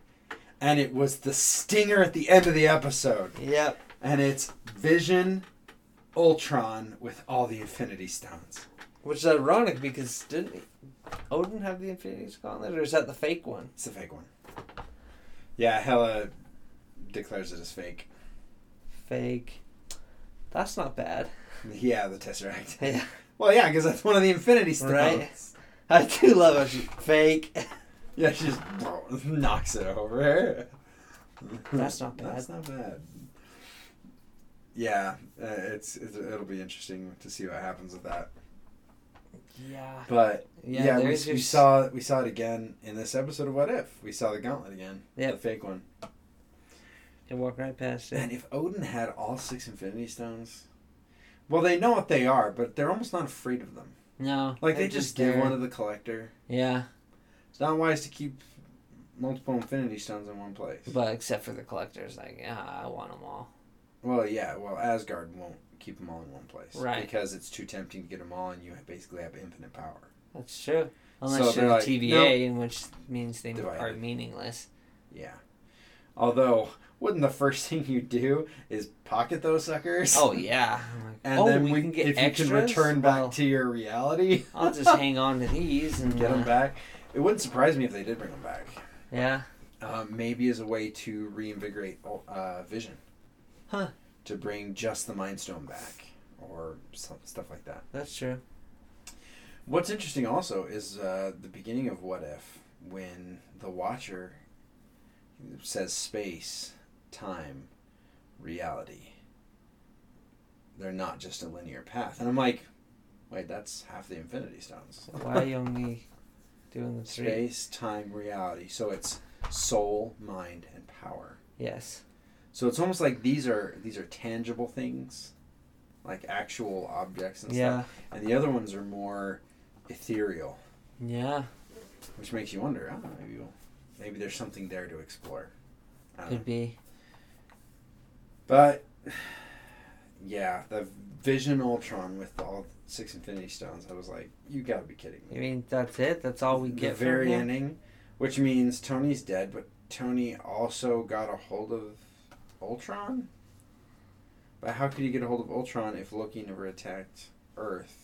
and it was the stinger at the end of the episode Yep. and it's Vision Ultron with all the Infinity Stones. Which is ironic because didn't Odin have the Infinity Gauntlet, or is that the fake one? It's the fake one. Yeah, Hela declares it as fake. Fake. That's not bad. Yeah, the Tesseract. Yeah. Well, yeah, because that's one of the Infinity Stones. Right. I do love how she fake. Yeah, she just knocks it over. That's not bad. That's not bad. Yeah, uh, it's, it's it'll be interesting to see what happens with that. Yeah. But Yeah. yeah, we, there's we saw we saw it again in this episode of What If. We saw the gauntlet again. Yeah. The fake one. And walk right past it. And if Odin had all six Infinity Stones, well, they know what they are, but they're almost not afraid of them. No. Like they just give one to the collector. Yeah. It's not wise to keep multiple Infinity Stones in one place. But except for the collectors, like, yeah, I want them all. Well, yeah. Well, Asgard won't keep them all in one place, Right. Because it's too tempting to get them all, and you basically have infinite power. That's true. Unless they're you're like, TVA, in which means they Divided. are meaningless. Yeah. Although, wouldn't the first thing you do is pocket those suckers? Oh yeah. And oh, then we, we, can get if extras. you can return back Well, to your reality, I'll just hang on to these and get them uh, back. It wouldn't surprise me if they did bring them back. Yeah. Uh, maybe as a way to reinvigorate uh, Vision. Huh. To bring just the Mind Stone back, or some, stuff like that. That's true. What's interesting also is uh, the beginning of What If, when the Watcher says space, time, reality. They're not just a linear path. And I'm like, wait, that's half the Infinity Stones. Why are you only doing the three? Space, time, reality. So it's soul, mind, and power. Yes. So it's almost like these are these are tangible things, like actual objects and Yeah. stuff. And the other ones are more ethereal, Yeah. which makes you wonder. Oh, maybe we'll, maybe there's something there to explore. Don't know. Could be. But yeah, the Vision Ultron with all six Infinity Stones. I was like, you gotta be kidding me. You mean that's it? That's all we get. the very ending, which means Tony's dead, but Tony also got a hold of Ultron. But how could he get a hold of Ultron if Loki never attacked Earth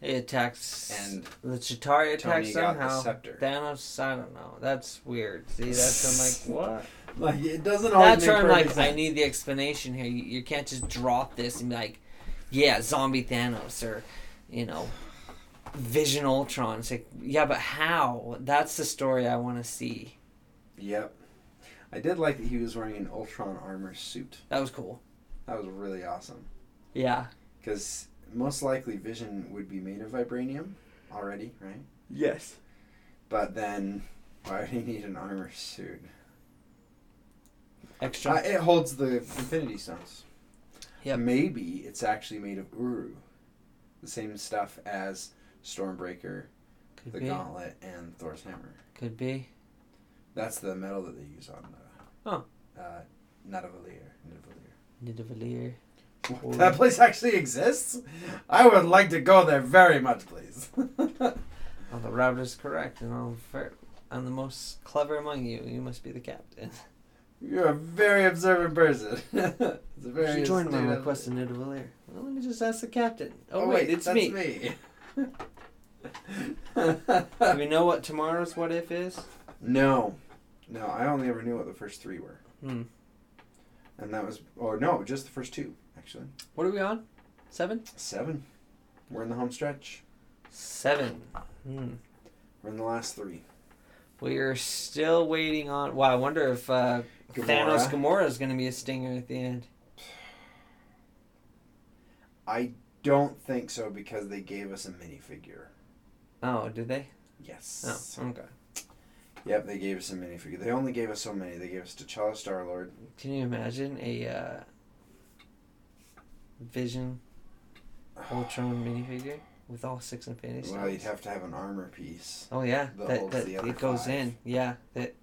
It attacks and the Chitauri Tony attacks got the somehow. Thanos, I don't know. That's weird. See, that's I'm like, what? Like it doesn't always That's make where I'm like, perfect I need the explanation here. You, you can't just drop this and be like, yeah, zombie Thanos or, you know, Vision Ultron. It's like, yeah, but how? That's the story I want to see. Yep. I did like that he was wearing an Ultron armor suit. That was cool. That was really awesome. Yeah. Because most likely Vision would be made of vibranium already, right? Yes. But then, why would he need an armor suit? Extra. Uh, it holds the Infinity Stones. Yeah. Maybe it's actually made of Uru, the same stuff as Stormbreaker, Could the be. Gauntlet, and Thor's hammer. Could be. That's the metal that they use on. Uh, Oh. Uh, Nidavellir. Nidavellir. Nidavellir. That place actually exists. I would like to go there very much, please. Well, the route is correct, and I'm, the most clever among you. You must be the captain. You're a very observant person. it's a very She joined my request in Nidavellir. Well, let me just ask the captain. Oh, Oh, wait, wait, it's that's me. me. Do we know what tomorrow's what if is? No, no. I only ever knew what the first three were, Hmm. and that was, or no, just the first two actually. What are we on? Seven? Seven. We're in the home stretch. Seven. Hmm. We're in the last three. We're still waiting on. Wow, I wonder if uh, Thanos Gamora is going to be a stinger at the end. I don't think so because they gave us a minifigure. Oh, did they? Yes. Oh, okay. Yep, they gave us a minifigure. They only gave us so many. They gave us T'Challa, Star Lord. Can you imagine a uh, Vision Ultron minifigure with all six Infinity Stones? Well, you'd have to have an armor piece. oh yeah, that that, that it goes five. in. Yeah, that.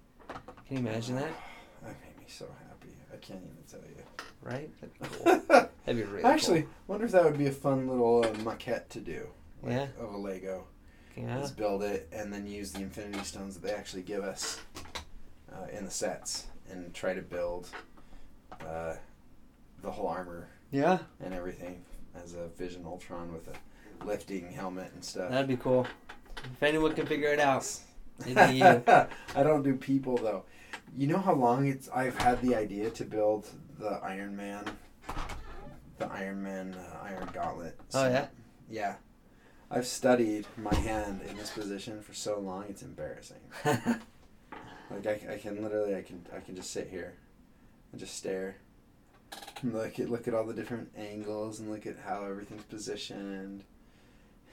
Can you imagine that? That made me so happy. I can't even tell you. Right? That'd be cool. That'd be really Actually, wonder if that would be a fun little uh, maquette to do. like, Yeah. Of a Lego. cool. Yeah. Let's build it and then use the Infinity Stones that they actually give us uh, in the sets and try to build uh, the whole armor Yeah. and everything as a Vision Ultron with a lifting helmet and stuff. That'd be cool. If anyone can figure it out, it'd be you. I don't do people though. You know how long it's I've had the idea to build the Iron Man, the Iron Man uh, Iron Gauntlet. Oh, yeah? Yeah. I've studied my hand in this position for so long it's embarrassing. Like I, I can literally I can I can just sit here and just stare. Look at look at all the different angles and look at how everything's positioned.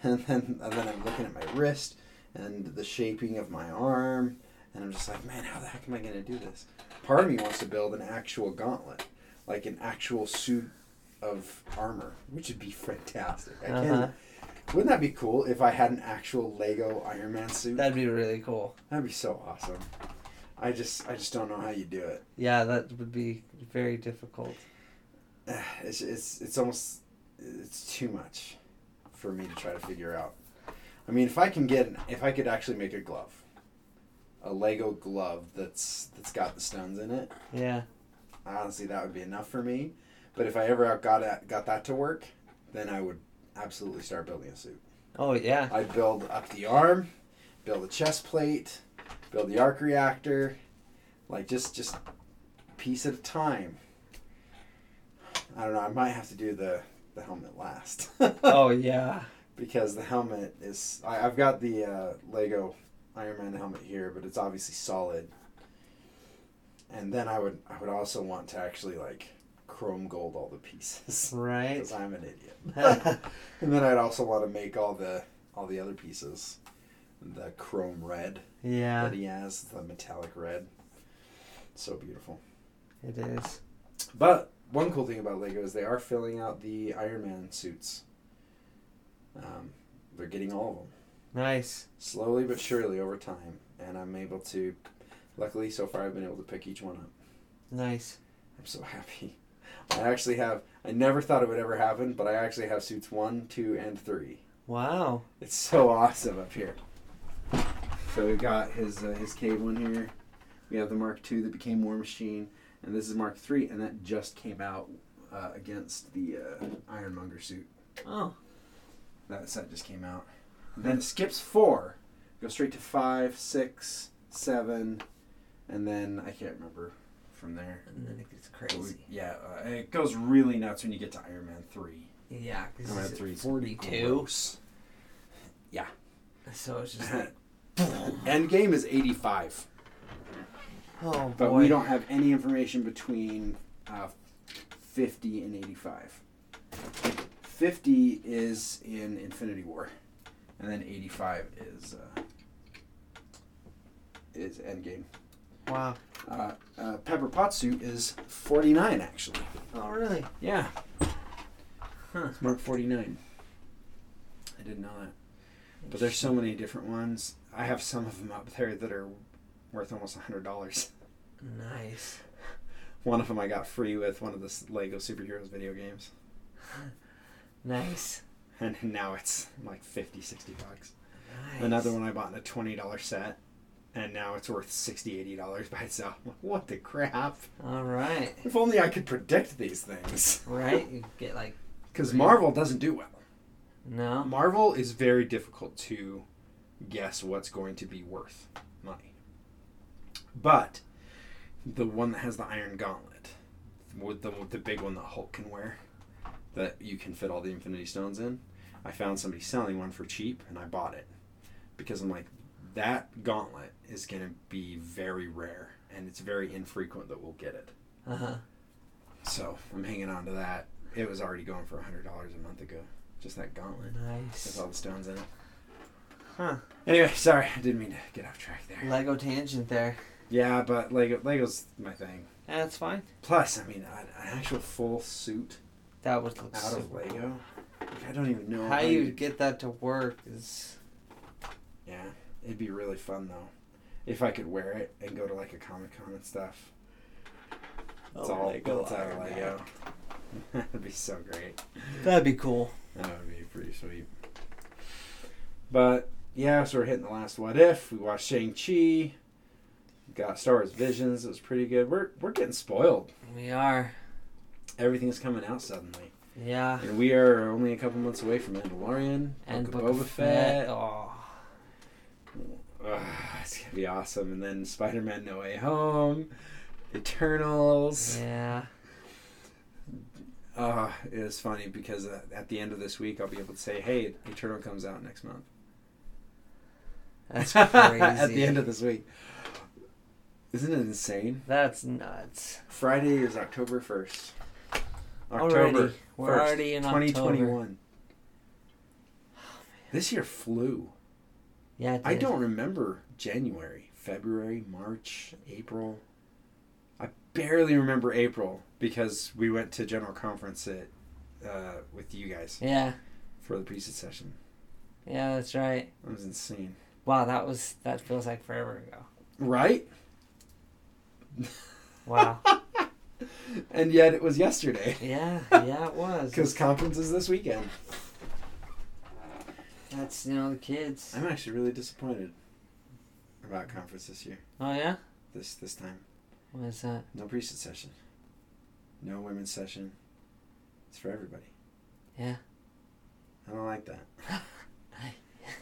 And then and then I'm looking at my wrist and the shaping of my arm and I'm just like, man, how the heck am I gonna do this? Part of me wants to build an actual gauntlet. Like an actual suit of armor, which would be fantastic. I can't Uh-huh. wouldn't that be cool if I had an actual Lego Iron Man suit? That'd be really cool. That'd be so awesome. I just I just don't know how you do it. Yeah, that would be very difficult. It's it's it's almost it's too much for me to try to figure out. I mean, if I can get if I could actually make a glove, a Lego glove that's that's got the stones in it, Yeah. honestly that would be enough for me. But if I ever got at, got that to work, then I would absolutely start building a suit. Oh yeah. I'd build up the arm, build a chest plate, build the arc reactor, like just just piece at a time. I don't know. I might have to do the the helmet last. Oh yeah. because the helmet is. I, I've got the uh, Lego Iron Man helmet here, but it's obviously solid. And then I would I would also want to actually like chrome gold all the pieces Right. because I'm an idiot. and then I'd also want to make all the all the other pieces, the chrome red yeah. that he has, the metallic red. So beautiful. It is. But one cool thing about Lego is they are filling out the Iron Man suits. Um, they're getting all of them Nice. slowly but surely over time, and I'm able to. Luckily, so far I've been able to pick each one up. Nice. I'm so happy. I actually have. I never thought it would ever happen, but I actually have suits one, two, and three. Wow. It's so awesome up here. So we've got his uh, his cave one here. We have the Mark II that became War Machine, and this is Mark III, and that just came out uh, against the uh, Ironmonger suit. Oh. That set just came out. And Then it skips four, goes straight to five, six, seven, and then I can't remember from there. And then it gets But we- crazy. yeah, uh, it goes really nuts when you get to Iron Man three. Yeah, because Iron Man it's three is 42. gross. So it's just like, Endgame is eighty five. Oh But boy. we don't have any information between uh, 50 and 85. 50 is in Infinity War, and then 85 is uh, is Endgame. Wow. Uh, uh, Pepper Potts suit is 49 actually. Oh really? Yeah, Huh. Mark 49. I didn't know that. But there's so many different ones. I have some of them up there that are worth almost a $100. Nice. One of them I got free with one of the Lego Superheroes video games. Nice. and now it's like 50 60 bucks Nice. another one i bought in a $20 set and now it's worth 60 80 dollars by itself what the crap All right. if only i could predict these things Right. You get like because marvel doesn't do well no. marvel is very difficult to guess what's going to be worth but the one that has the iron gauntlet with the, with the big one that hulk can wear that you can fit all the infinity stones in i found somebody selling one for cheap and i bought it because i'm like that gauntlet is going to be very rare and it's very infrequent that we'll get it Uh huh. so i'm hanging on to that it was already going for $100 a month ago just that gauntlet Nice. with all the stones in it Huh. Anyway, sorry, I didn't mean to get off track there. Lego tangent there. Yeah, but Lego Lego's my thing. That's fine. Plus, I mean, an, an actual full suit That would look out so of Lego. Like, I don't even know How you get that to work is Yeah, it'd be really fun though, if I could wear it and go to like a comic con and stuff. It's Oh, all Lego built out of. Lego. That'd be so great. That'd be cool. That would be pretty sweet. But yeah, so we're hitting the last what if. We watched Shang Chi. Got Star Wars Visions. It was pretty good. We're we're getting spoiled. We are. Everything's coming out suddenly, Yeah. and we are only a couple months away from Mandalorian And Book Book of Boba Fett. Oh. Ugh, it's gonna be awesome. And then Spider Man No Way Home, Eternals. Yeah. Uh, it was funny because uh, at the end of this week, I'll be able to say, "Hey, Eternal comes out next month." That's crazy. at the end of this week, isn't it insane? That's nuts. Friday is October first. Already. We're already in 2021. October. This year flew. Yeah. it I did. don't remember January, February, March, April. I barely remember April because we went to general conference at uh, with you guys Yeah. for the priesthood session. Yeah, that's right. That was insane, Wow, that was that feels like forever ago. right? Wow. And yet it was yesterday yeah, yeah, it was. because conference is this weekend. That's you know the kids. I'm actually really disappointed about conference this year. Oh yeah. This this time, What is that? no priesthood session, no women's session. It's for everybody. Yeah. I don't like that.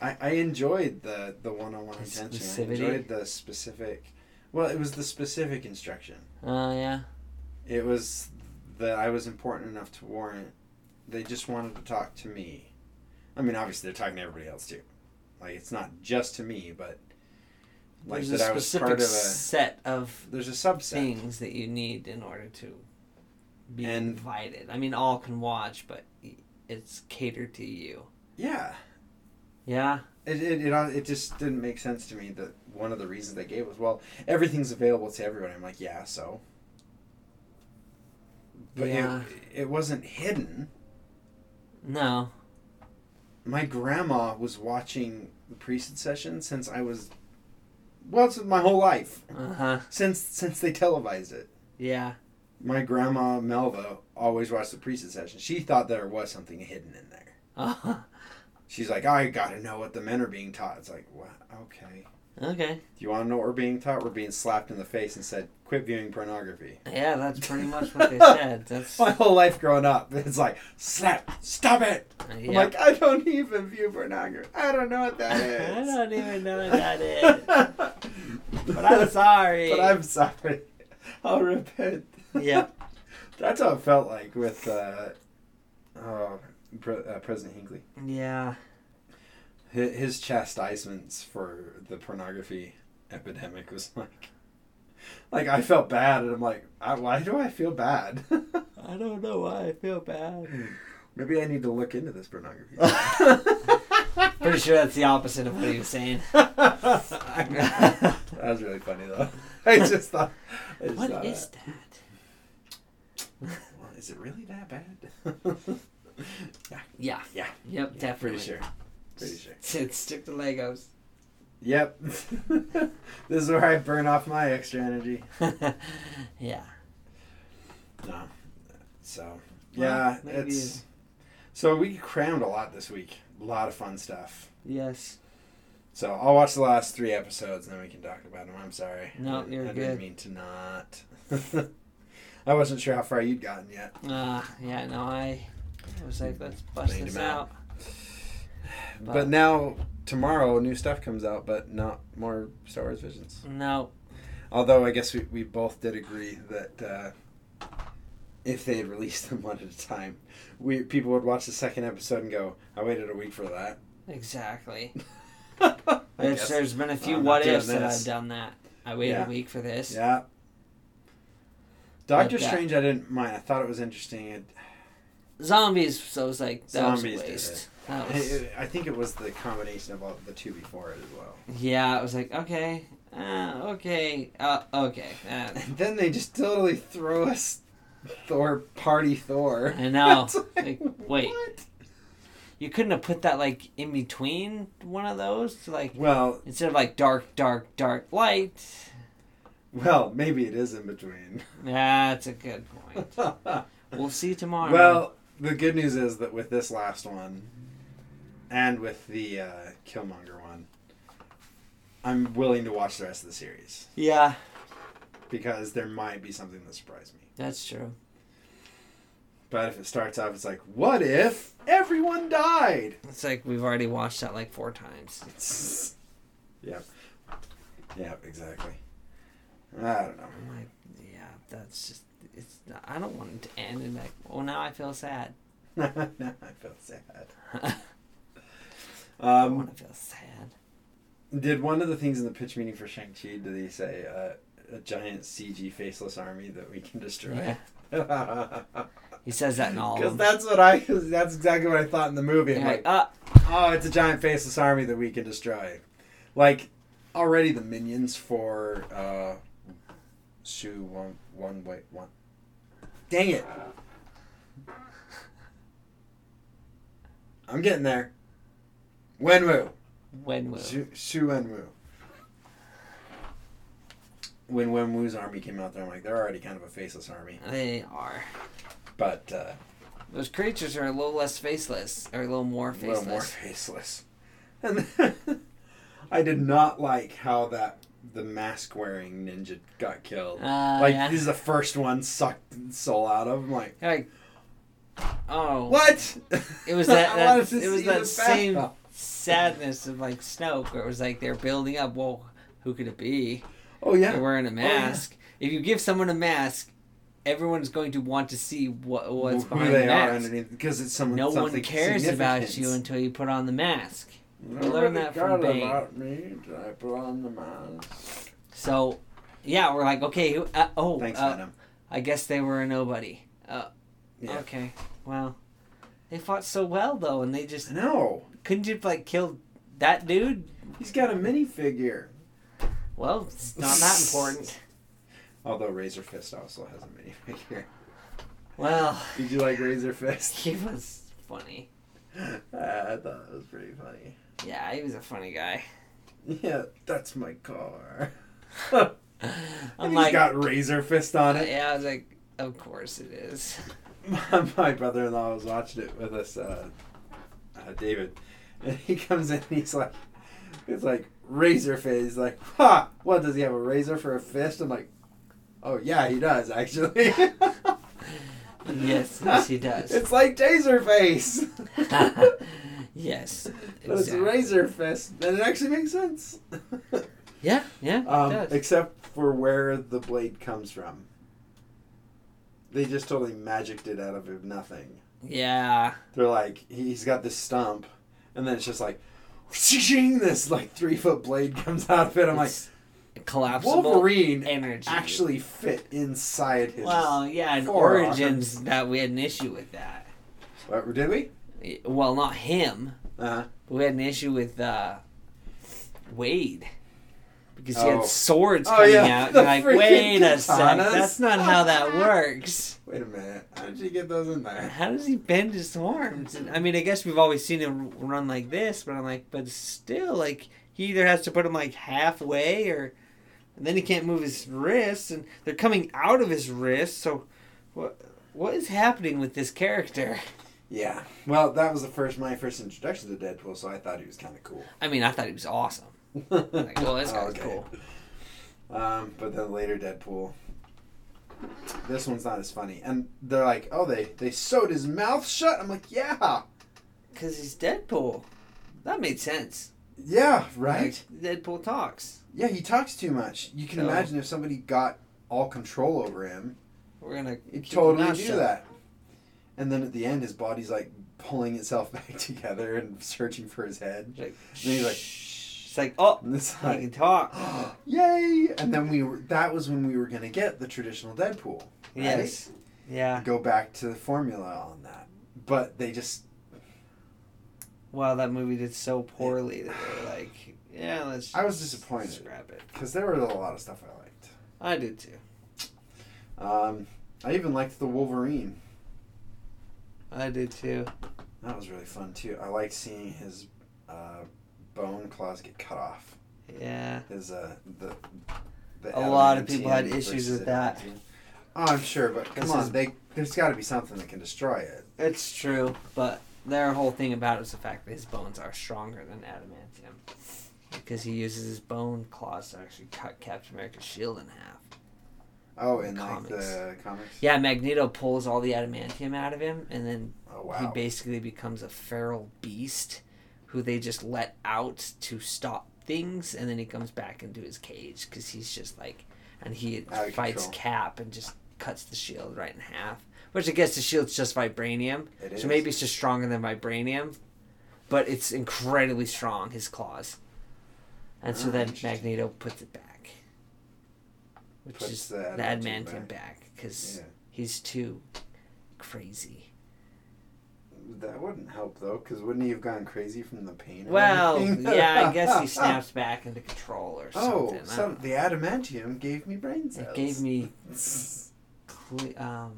I, I enjoyed the the one on one specificity? I enjoyed the specific. Well, it was the specific instruction. Oh yeah. It was that I was important enough to warrant. They just wanted to talk to me. I mean, obviously they're talking to everybody else too. Like it's not just to me, but like There's that a I was specific part of a. set of There's a subset. things that you need in order to be And- invited. I mean, all can watch, but it's catered to you. Yeah. Yeah. It, it, it, it just didn't make sense to me that one of the reasons they gave was, well, everything's available to everybody. I'm like, yeah, so. But Yeah. it, it wasn't hidden. No. My grandma was watching the priesthood session since I was, well, it's my whole life. Uh huh. Since since they televised it. Yeah. My grandma Melva always watched the priesthood session. She thought there was something hidden in there. Uh-huh. She's like, I gotta know what the men are being taught. It's like, what? Okay. Okay. Do you want to know what we're being taught? We're being slapped in the face and said, quit viewing pornography. Yeah, that's pretty much what they said. That's My whole life growing up, it's like, slap, stop it. I'm like, I don't even view pornography. I don't know what that is. I don't even know what that is. But I'm sorry. But I'm sorry. I'll repent. Yeah. That's how it felt like with uh, oh, Pre- uh, President Hinckley. Yeah. His, his chastisements for the pornography epidemic was like, like I felt bad, and I'm like, I, why do I feel bad? I don't know why I feel bad. Maybe I need to look into this pornography. Pretty sure that's the opposite of what he was saying. that was really funny though. I just thought. I just What thought is that. that? Well, is it really that bad? Yeah. Yeah. Yep, definitely. Pretty sure. Pretty sure. Stick stick to Legos. Yep. this is where I burn off my extra energy. yeah. No. So yeah, maybe- it's so we crammed a lot this week. A lot of fun stuff. Yes. So I'll watch the last three episodes and then we can talk about them. I'm sorry. No, I, you're I good. didn't mean to not. I wasn't sure how far you'd gotten yet. Uh, yeah, no, I was like, let's bust Laid this out. out. But, But- now tomorrow new stuff comes out, but not more Star Wars Visions. No. Although I guess we, we both did agree that uh, if they had released them one at a time, we people would watch the second episode and go, "I waited a week for that." Exactly. There's been a few I'm what ifs that. I've done that. I waited Yeah. a week for this. Yeah. Doctor Like that. Strange, I didn't mind. I thought it was interesting. It, zombies. So I was like, that Zombies was a waste. That was, I, I think it was the combination of all the two before it as well. yeah, I was like, okay, uh, okay, uh, okay. Uh, And then they just totally throw us Thor party Thor. I know. It's Like, wait. what? you couldn't have put that like in between one of those, to, like Well, instead of like dark, dark, dark light. well, maybe it is in between. That's a good point. We'll see tomorrow. Well, the good news is that with this last one, and with the uh, Killmonger one, I'm willing to watch the rest of the series yeah, because there might be something that surprised me. that's true. But if it starts off, it's like, what if everyone died? It's like we've already watched that like four times. yep. Yep, exactly. I don't know. I'm like, yeah, that's just. It's. Not, I don't want it to end and like, oh, now I feel sad. now I feel sad. I Um, want to feel sad. did one of the things in the pitch meeting for Shang-Chi, did he say uh, a giant CG faceless army that we can destroy? Yeah, he says that in all Because that's what I. That's exactly what I thought in the movie. I'm Yeah, like, uh, oh, it's a giant faceless army that we can destroy. Like, already the minions for uh, Xu one one wait one. Dang it! I'm getting there. Wenwu. Xu, Xu Wenwu. When Wenwu's army came out there, I'm like, they're already kind of a faceless army. they are But uh, those creatures are a little less faceless or a little more a faceless. little more faceless. And I did not like how that the mask wearing ninja got killed. Uh, like yeah. this is the first one sucked the soul out of. I'm like, Like, oh, what? It was that. That it was that same. Sadness of like Snoke, where it was like they're building up. Well, who could it be? Oh yeah. They're wearing a yeah. mask. If you give someone a mask, everyone's going to want to see what what's Who behind they the are mask. underneath because it's some no one cares about you until you put on the mask. Nobody learned that from Bane. about me I put on the mask. So, yeah, we're like, okay, who, uh, oh, Thanks, uh. I guess they were a nobody. Uh, Yeah. Okay, well, they fought so well though, and they just know. Couldn't you like kill that dude? He's got a minifigure. Well, it's not that important. Although Razor Fist also has a minifigure. Well, Did you like Razor Fist? he was funny. Uh, I thought it was pretty funny. Yeah, he was a funny guy. Yeah, that's my car. I'm and like, he's got Razor Fist on it. yeah, I was like, of course it is. My, my brother-in-law was watching it with us, uh, uh, David, and he comes in. and He's like, it's like Razor Fist. He's like, ha! What does he have a razor for a fist? I'm like, oh yeah, he does actually. Yes, yes, he does. It's like Taser Face. yes, But it's a razor fist, and it actually makes sense. Yeah, yeah, it um, except for where the blade comes from. They just totally magicked it out of nothing. yeah. They're like, he's got this stump, and then it's just like, this like three foot blade comes out of it. I'm like, It's collapsible Wolverine energy. actually fit inside his. well, yeah, in forearm. Origins, that we had an issue with that. What, did we? Well, not him. Uh-huh. We had an issue with uh, Wade because he Oh. had swords Oh, coming yeah, out. the You're like, wait a sec, katanas." that's not how that works. Wait a minute. How did you get those in there? How does he bend his arms? And, I mean, I guess we've always seen him run like this, but I'm like, but still, like he either has to put him like halfway, or and then he can't move his wrists, and they're coming out of his wrists. So, what what is happening with this character? Yeah. Well, that was the first my first introduction to Deadpool, so I thought he was kind of cool. I mean, I thought he was awesome. Like, well, this guy's cool. Um, but then later Deadpool. This one's not as funny, and they're like, "Oh, they they sewed his mouth shut." I'm like, "Yeah, Because he's Deadpool. That made sense. yeah, right." Like, Deadpool talks. Yeah, he talks too much. You can So- imagine if somebody got all control over him, We're gonna totally do shut. that. And then at the end, his body's like pulling itself back together and searching for his head. Like, And he's like, it's like, oh, And it's like, can talk. yay! And then we were. That was when we were gonna get the traditional Deadpool. right? Yes. Yeah. Go back to the formula on that. but they just Well, that movie did so poorly that they were like, yeah, let's. I was disappointed. Scrap it. because there were a lot of stuff I liked. I did too. Um, I even liked the Wolverine. I did too. That was really fun too. I liked seeing his uh, bone claws get cut off. Yeah. His uh, the, the A lot of people had issues with that. Oh, I'm sure, but come This on, is- they there's got to be something that can destroy it. It's true, but their whole thing about it is the fact that his bones are stronger than adamantium. Because he uses his bone claws to actually cut Captain America's shield in half. Oh, in Comics. like the comics. Yeah, Magneto pulls all the adamantium out of him, and then Oh he basically becomes a feral beast who they just let out to stop things, and then he comes back into his cage because he's just like, and he fights control. Cap and just cuts the shield right in half. Which I guess the shield's just vibranium, It so is. maybe it's just stronger than vibranium, but it's incredibly strong. His claws, and so Ah, then. Magneto puts it back, which Puts is the adamantium back because Yeah. he's too crazy. That wouldn't help though, because wouldn't he have gone crazy from the pain? Well, yeah, I guess he snaps back into control or Oh, something. I some, the adamantium gave me brain cells. it gave me cle- um,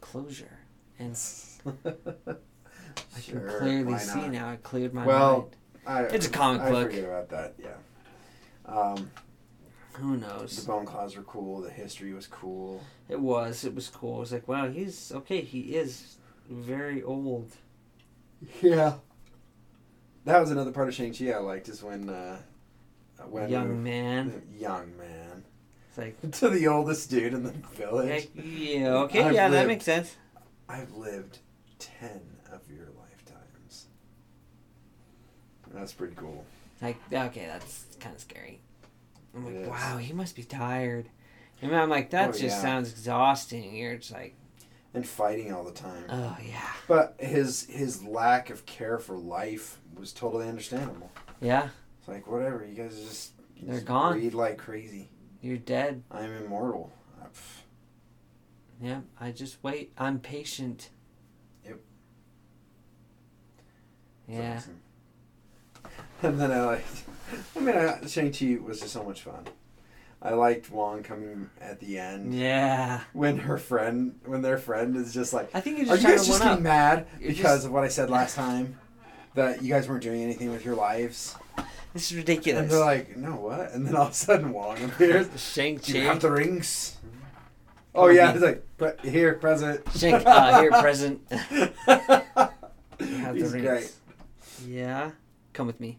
closure, and I Sure, can clearly see now. I cleared my Well, mind. I, It's a comic I book. forget about that. Yeah. Um, Who knows? the bone claws were cool. The history was cool. It was. It was cool. It was like, wow, he's okay. He is very old. Yeah. That was another part of Shang Chi I liked is when uh, when young man. young man It's like, to the oldest dude in the village. heck, yeah, okay, I've yeah, that makes sense. I've lived ten of your lifetimes. That's pretty cool. Like, okay, that's kind of scary. I'm like, wow, he must be tired. And I'm like, that Oh, just yeah. sounds exhausting. You're just like, And fighting all the time. oh yeah, But his his lack of care for life was totally understandable. yeah, It's like whatever, you guys just you They're just gone. breed like crazy. you're dead. I'm immortal. Uh, pff, Yeah, I just wait. I'm patient. Yep. Yeah, awesome. And then I like. I mean, I, Shang Chi was just so much fun. I liked Wong coming at the end yeah. when her friend, when their friend is just like, I think you're "Are just you guys to just getting up. mad You're because just- of what I said last time?" That you guys weren't doing anything with your lives, This is ridiculous. And they're like, "No, what?" And then all of a sudden, Wong appears. Shang Do you have the rings? Oh yeah, he's like, "Pre- here, present. Shang, uh, here, present. Have He's the great. Yeah, come with me.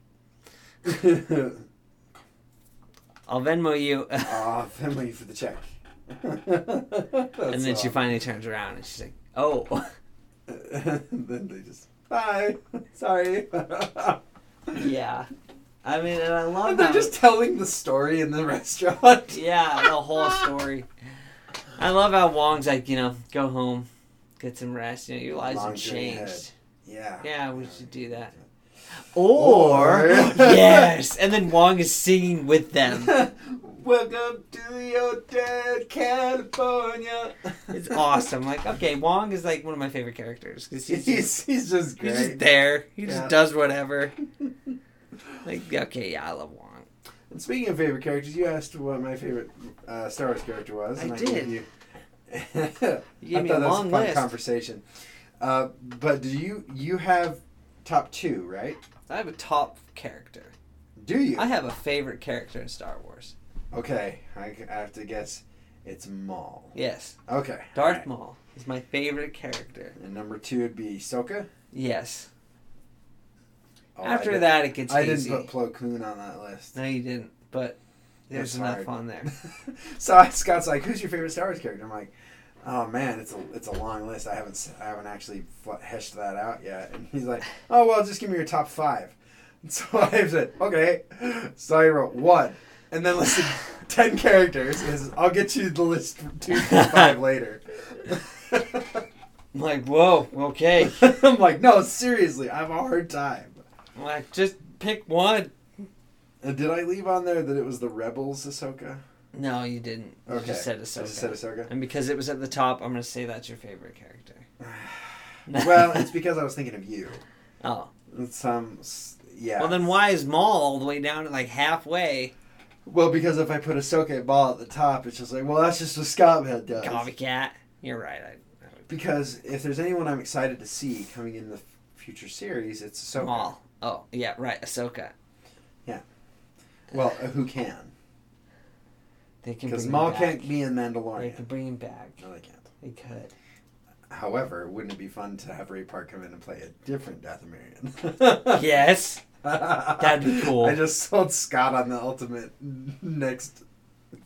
I'll Venmo you. Aw, family for the check. and then she finally turns around and she's like, "Oh, and then they just bye. Sorry. yeah." I mean, and I love and they're just telling the story in the restaurant. yeah, the whole story. I love how Wong's like, you know, go home, get some rest. You know, your lives have Long changed. Yeah. Yeah, we should do that. Or, Or- yes, and then Wong is singing with them. Welcome to the dead California. It's awesome. Like, okay, Wong is like one of my favorite characters because he's, He's, just, he's just he's just there. He Yeah. just does whatever. Like, okay, yeah, I love Wong. And speaking of favorite characters, you asked what my favorite uh, Star Wars character was. I and did. gave you. You gave I me thought a that was long a fun list. conversation. Uh, but do you you have top two, right? I have a top character. Do you? I have a favorite character in Star Wars. Okay, I I have to guess. It's Maul. Yes, Okay. Darth alright. Maul is my favorite character. And number two would be Ahsoka. Yes. Oh, After that, it gets I didn't put Plo Koon on that list. No, you didn't. But there's enough on there. so Scott's like, "Who's your favorite Star Wars character?" I'm like, "Oh man, it's a it's a long list. I haven't I haven't actually heshed that out yet." And he's like, "Oh well, just give me your top five. And so I said, "Okay." So I wrote one, and then listed ten characters. Is I'll get you the list two through five later. I'm like, whoa, okay. I'm like, no, seriously, I have a hard time. I'm like, just pick one. And did I leave on there that it was the Rebels Ahsoka? No, you didn't. You Okay. just said I Ahsoka. just said Ahsoka. And because it was at the top, I'm gonna say that's your favorite character. well, it's because I was thinking of you. oh. It's, um, yeah. Well, then why is Maul all the way down to like halfway? Well, because if I put Ahsoka Maul at the top, it's just like, well, that's just what Scott Head does. Copycat. You're right. I, I Because if there's anyone I'm excited to see coming in the f- future series, it's Ahsoka. Maul. Oh, yeah, right. Ahsoka. Yeah. Well, uh, who can? They can Because bring Maul can't be in Mandalorian. They Mandalorian. could bring him back. No, they can't. They could. However, wouldn't it be fun to have Ray Park come in and play a different Dathomirian? Yes. That'd be cool. I just sold Scott on the ultimate next.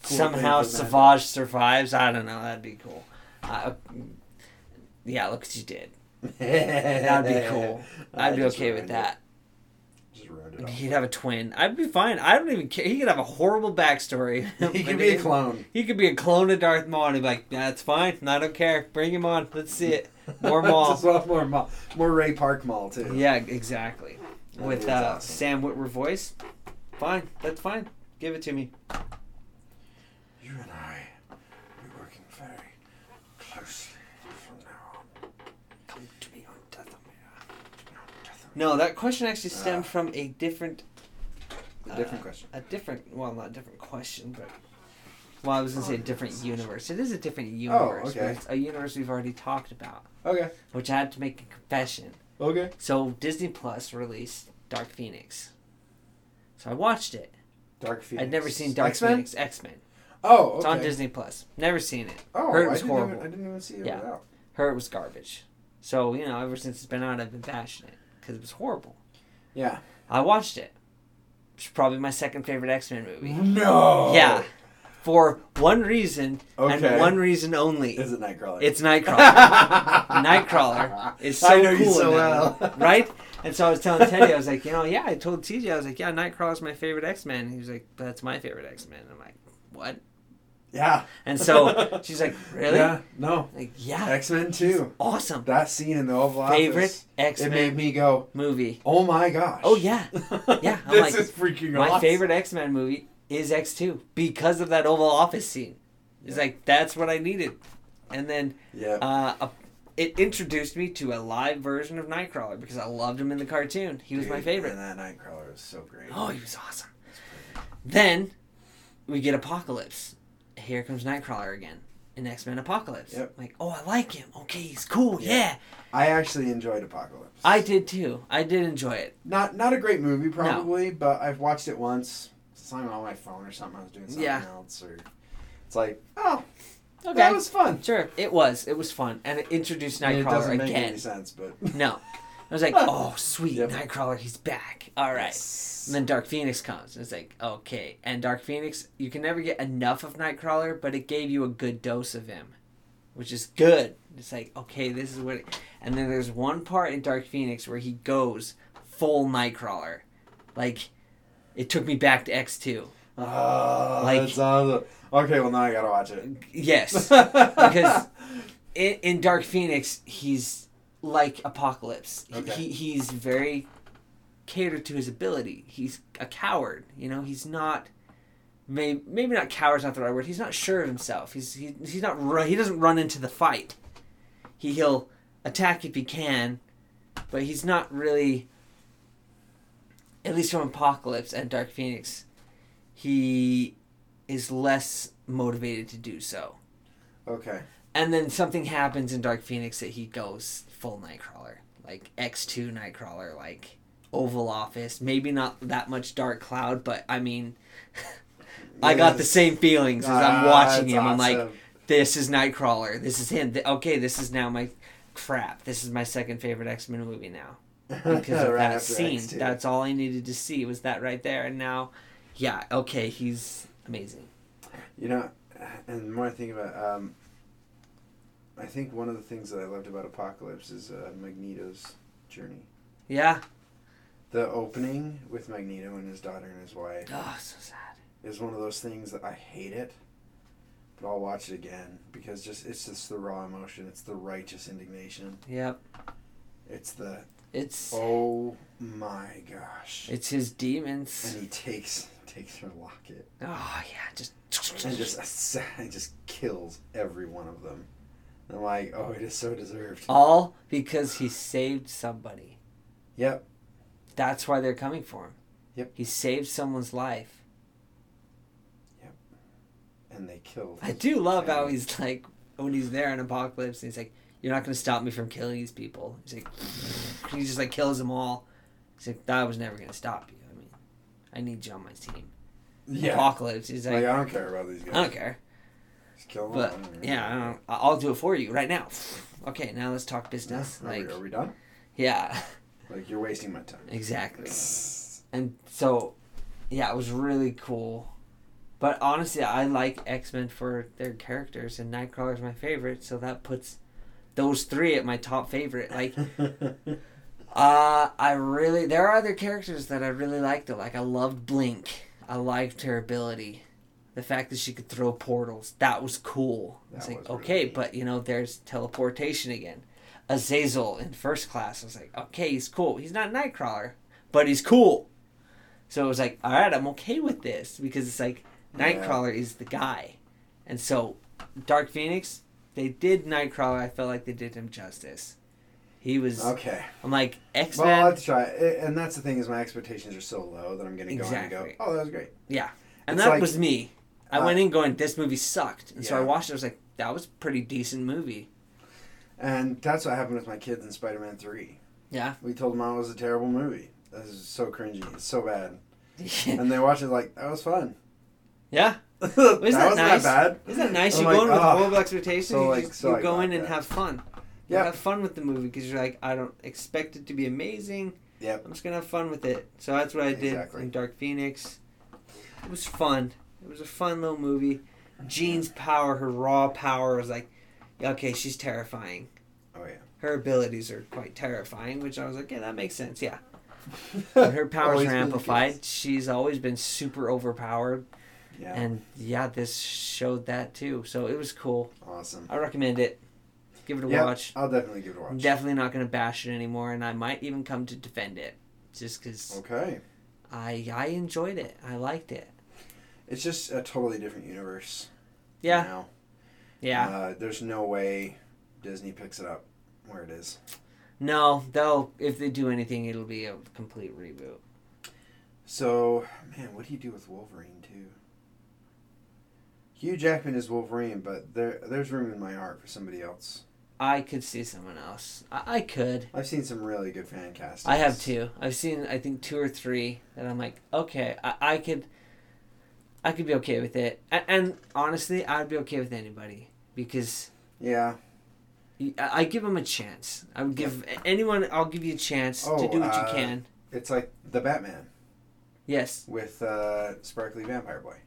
cool Somehow thing for Mando. Savage survives. I don't know. That'd be cool. Uh, yeah, look what you did. That'd be cool. I I'd be okay with ruined it. that. Just ruined all. He'd have a twin. I'd be fine. I don't even care. He could have a horrible backstory. He could be a clone. He could be a clone of Darth Maul and he'd be like, that's fine. I don't care. Bring him on. Let's see it. More Maul. More Maul. More Ray Park Maul too. Yeah, exactly. That With uh, awesome. Sam Witwer voice. Fine. That's fine. Give it to me. You and I will be working very closely from now on. Come to me on Dathomir. No, that question actually stemmed Ah. from a different A different uh, question. A different, well, not a different question, but well, I was gonna say a different universe. It is a different universe, but okay. it's a universe we've already talked about, Okay. which I had to make a confession. Okay. So Disney Plus released Dark Phoenix, so I watched it. Dark Phoenix. I'd never seen Dark X-Men? Phoenix X Men. Oh, okay. It's on Disney Plus. Never seen it. Oh, Heard it I was didn't horrible. Even, I didn't even see it Yeah. without. It was garbage. So you know, ever since it's been out, I've been bashing it because it was horrible. Yeah. I watched it. It's probably my second favorite X Men movie. No. Yeah. For one reason Okay. and one reason only. Is it Nightcrawler? It's Nightcrawler. Nightcrawler is so I know cool you so well. right? And so I was telling Teddy, I was like, you know, yeah, I told TJ, I was like, yeah, Nightcrawler's my favorite X Men. He was like, that's my favorite X Men. I'm like, what? Yeah. And so she's like, really? Yeah. No. Like, yeah, X Men Two. awesome. That scene in the Oval Office. Favorite X Men. It made me go, movie. oh my gosh. Oh yeah, Yeah, I'm this like, is freaking my awesome. favorite X Men movie is X Two because of that Oval Office scene. It's Yeah. like that's what I needed, and then Yeah. uh, a, it introduced me to a live version of Nightcrawler because I loved him in the cartoon. He was my favorite. And that Nightcrawler was so great. Oh, he was awesome. Then we get Apocalypse. Here comes Nightcrawler again in X Men Apocalypse. Yep. Like, oh, I like him. Okay, he's cool. Yeah. Yeah. I actually enjoyed Apocalypse. I did too. I did enjoy it. Not not a great movie probably, but I've watched it once. Something on my phone or something. I was doing something Yeah. else, or it's like, oh, Okay. that was fun. Sure, it was. It was fun, and it introduced I mean, it Nightcrawler doesn't make again. any sense, but No, I was like, oh, sweet, Yep. Nightcrawler, he's back. All right. Yes. And then Dark Phoenix comes, and it's like, okay. And Dark Phoenix, you can never get enough of Nightcrawler, but it gave you a good dose of him, which is good. It's like, okay, this is what. It... And then there's one part in Dark Phoenix where he goes full Nightcrawler, like it took me back to X two. Oh, Like- that's awesome. Okay, well now I gotta watch it. Yes, because in, in Dark Phoenix, he's like Apocalypse. He- Okay. He, he's very catered to his ability. He's a coward. You know, he's not. Maybe, maybe not coward's not the right word. He's not sure of himself. He's he, he's not he doesn't run into the fight. He he'll attack if he can, but he's not really. At least from Apocalypse and Dark Phoenix, he is less motivated to do so. okay. And then something happens in Dark Phoenix that he goes full Nightcrawler, like X two Nightcrawler, like Oval Office. Maybe not that much Dark Cloud, but I mean, I got the same feelings as I'm Ah, watching that's him. I'm like, this is Nightcrawler. This is him. Okay, this is now my crap. This is my second favorite X Men movie now because of Right that scene. X2. That's all I needed to see was that right there. And now, yeah, okay, he's amazing. You know, and the more I think about, um, I think one of the things that I loved about Apocalypse is uh, Magneto's journey. Yeah. The opening with Magneto and his daughter and his wife Oh, so sad. is one of those things that I hate it, but I'll watch it again because just it's just the raw emotion. It's the righteous indignation. Yep. It's the It's oh my gosh. it's his demons. and he takes takes her locket Oh yeah, just and just and just kills every one of them. I'm like, oh, it is so deserved. All because he saved somebody. Yep. That's why they're coming for him. Yep. He saved someone's life. Yep. And they killed. I do love how he's like when he's there in Apocalypse and he's like, You're not gonna stop me from killing these people. He's like he just like kills them all. He's like, That was never gonna stop you. I mean, I need you on my team. Yeah. Apocalypse. He's Like, like, I don't care about these guys. I don't care. Just kill them. But. Yeah, I care. don't, I- I'll do it for you right now. Okay, now let's talk business. Are, we, Like, are we done? yeah, Like you're wasting my time. exactly. And so, yeah, it was really cool. But honestly, I like X Men for their characters, and Nightcrawler's my favorite, so that puts those three at my top favorite. Like, uh, I really there are other characters that I really liked. Though. Like, I loved Blink. I liked her ability, the fact that she could throw portals. That was cool. It's like really okay, neat. but you know, there's teleportation again. Azazel in first class. I was like, okay, he's cool. He's not Nightcrawler, but he's cool. So it was like, all right, I'm okay with this because it's like Yeah. Nightcrawler is the guy, and so Dark Phoenix, they did Nightcrawler. I felt like they did him justice. He was. okay. I'm like X Men. Well, let's try it. And that's the thing is my expectations are so low that I'm going to go and go, oh, that was great. Yeah, and it's that like- was me. I uh, went in going, this movie sucked, and so I watched it. I was like, that was a pretty decent movie. And that's what happened with my kids in Spider-Man 3. Yeah. We told them it was a terrible movie. This is so cringy. It's so bad. And they watched it like, that was fun. Yeah. that that wasn't nice? that bad. Isn't that nice? You like, go in with "Ah." horrible expectations. So, you like, just, so you I go in and that. have fun. Yeah. Have fun with the movie because you're like, I don't expect it to be amazing. Yep. I'm just gonna have fun with it. So that's what I did Exactly. in Dark Phoenix. It was fun. It was a fun little movie. Jean's power, her raw power, was like, okay, she's terrifying. Oh, yeah. Her abilities are quite terrifying, which I was like, yeah, that makes sense. Yeah. When her powers are amplified, she's always been super overpowered, Yeah. and yeah, this showed that too. So it was cool. awesome. I recommend it. Give it a Yep, watch. I'll definitely give it a watch. I'm definitely not gonna bash it anymore, and I might even come to defend it, just because Okay. I I enjoyed it. I liked it. It's just a totally different universe. Yeah, Now. yeah. Uh, there's no way Disney picks it up where it is. No, they'll if they do anything, it'll be a complete reboot. So, man, what do you do with Wolverine too? Hugh Jackman is Wolverine, but there there's room in my heart for somebody else. I could see someone else. I, I could. I've seen some really good fan castings. I have two. I've seen I think two or three that I'm like, okay, I, I could. I could be okay with it, and, and honestly, I'd be okay with anybody because Yeah. I, I give them a chance. I would give anyone. I'll give you a chance to Oh, do what uh, you can. It's like the Batman Yes. with uh, Sparkly Vampire Boy.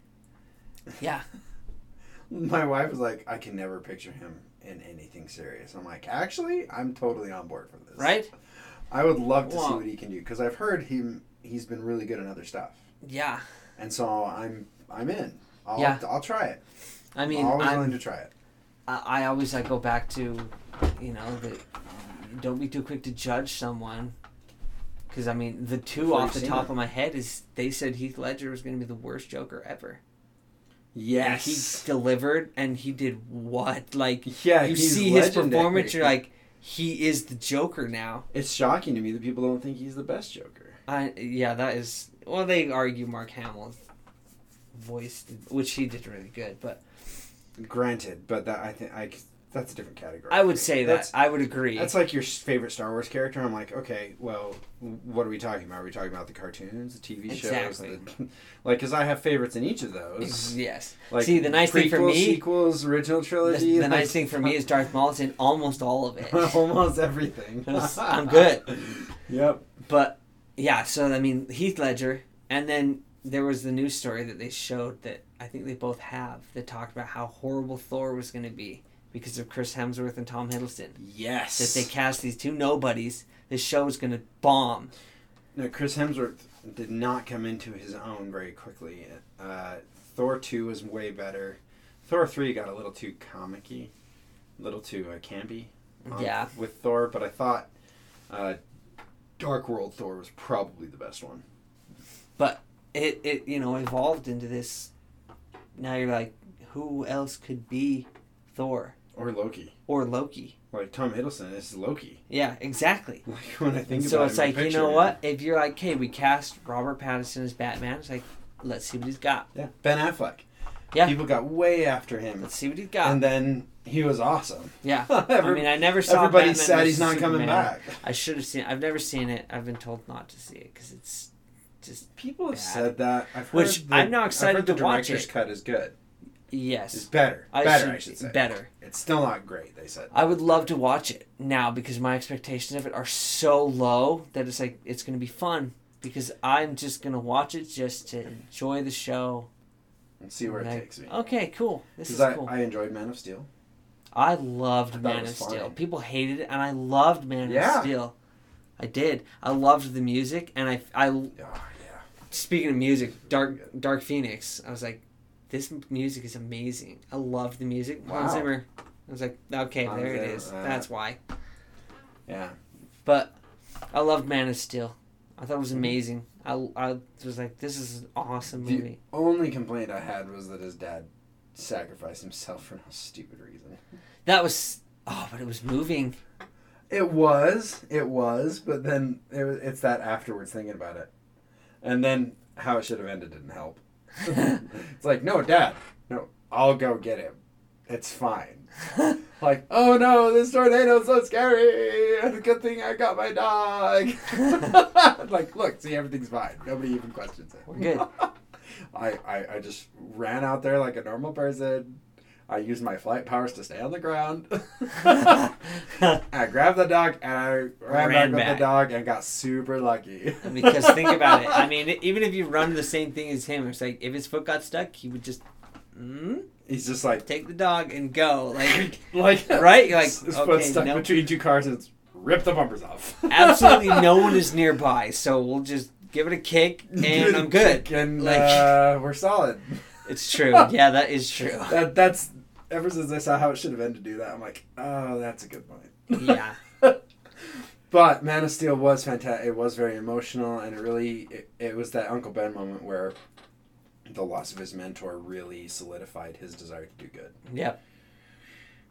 Yeah. My wife was like, I can never picture him in anything serious. I'm like, actually, I'm totally on board for this. Right. I would love to see what he can do because I've heard him. He's been really good in other stuff, Yeah. and so I'm I'm in. I'll, Yeah. I'll try it. I mean, I'm always I'm, willing to try it. I, I always I go back to, you know, the don't be too quick to judge someone. Because I mean, the two Before off the top it. of my head is they said Heath Ledger was going to be the worst Joker ever. Yes. He delivered, and he did what? Like yeah, you see his legendary. performance, you're like, he is the Joker now. It's shocking to me that people don't think he's the best Joker. I yeah, that is. Well, they argue Mark Hamill's voice, which he did really good, but Granted, but that I think I that's a different category. I would say That's- that I would agree. That's like your favorite Star Wars character. I'm like, okay, well, what are we talking about? Are we talking about the cartoons, the TV shows, Exactly. the, like? Because I have favorites in each of those. yes. Like See, the nice thing for me- sequels, original trilogy. the like- nice thing for me is Darth Maul's in almost all of it. almost everything. I'm good. Yep. But yeah, so I mean Heath Ledger, and then there was the news story that they showed that I think they both have that talked about how horrible Thor was going to be because of Chris Hemsworth and Tom Hiddleston. Yes. That they cast these two nobodies. This show is going to bomb. No, Chris Hemsworth did not come into his own very quickly. Uh, Thor two was way better. Thor three got a little too comicky, a little too uh, campy. um, Yeah. With Thor, but I thought uh, Dark World Thor was probably the best one. It it you know evolved into this. Now you're like, who else could be Thor? Or Loki. or Loki. Like Tom Hiddleston is Loki. Yeah, exactly. Like when I think so it's like you know what? If you're like, hey, we cast Robert Pattinson as Batman, it's like, let's see what he's got. Yeah, Ben Affleck. Yeah. People got way after him, Let's see what he's got. and then he was awesome. yeah. I mean, I never saw. Everybody Batman said he's not coming back. I should have seen. I've never seen it. I've been told not to see it because it's just People have Bad. said that. I've Which heard the- I'm I've excited the to watch director's cut is good. Yes, it's better. I better, should, I should say. better. It's still not great. They said. I would love to watch it now because my expectations of it are so low that it's like it's gonna be fun because I'm just gonna watch it just to enjoy the show. and see where it Like, takes me. Okay, cool. This is Because I, cool. I enjoyed Man of Steel. I loved I Man of was Steel. fine. People hated it, and I loved Man Yeah. of Steel. I did. I loved the music, and I, I Oh. Speaking of music, Dark Dark Phoenix. I was like, this music is amazing. I love the music. Hans Zimmer. I was like, okay, Hans there it Zimmer, is. uh, That's why. Yeah. But I loved Man of Steel. I thought it Mm-hmm. was amazing. I, I was like, this is an awesome movie. The- Only complaint I had was that his dad sacrificed himself for no stupid reason. That was oh, but it was moving. It was, it was, but then it was, it's that afterwards thinking about it, and then how it should have ended didn't help. it's like, no, Dad, no, I'll go get him. It's fine. Like, oh no, this tornado's so scary. Good thing I got my dog. like, look, see, everything's fine. Nobody even questions it. We're good. I, I, I just ran out there like a normal person. I used my flight powers to stay on the ground. I grabbed the dog and I ran, Ran back with the dog and got super lucky. because think about it. I mean, even if you run the same thing as him, it's like if his foot got stuck, he would just mm, He's just like, take the dog and go. Like like Right? You're like, his okay, foot stuck between two cars and it's ripped the bumpers off. absolutely no one is nearby, so we'll just give it a kick and I'm good. and Like- uh, we're solid. It's true. Yeah, that is true. That that's ever since I saw how it should have ended. To do that, I'm like, oh, that's a good point. Yeah. But Man of Steel was fantastic. It was very emotional, and it really it, it was that Uncle Ben moment where the loss of his mentor really solidified his desire to do good. Yeah.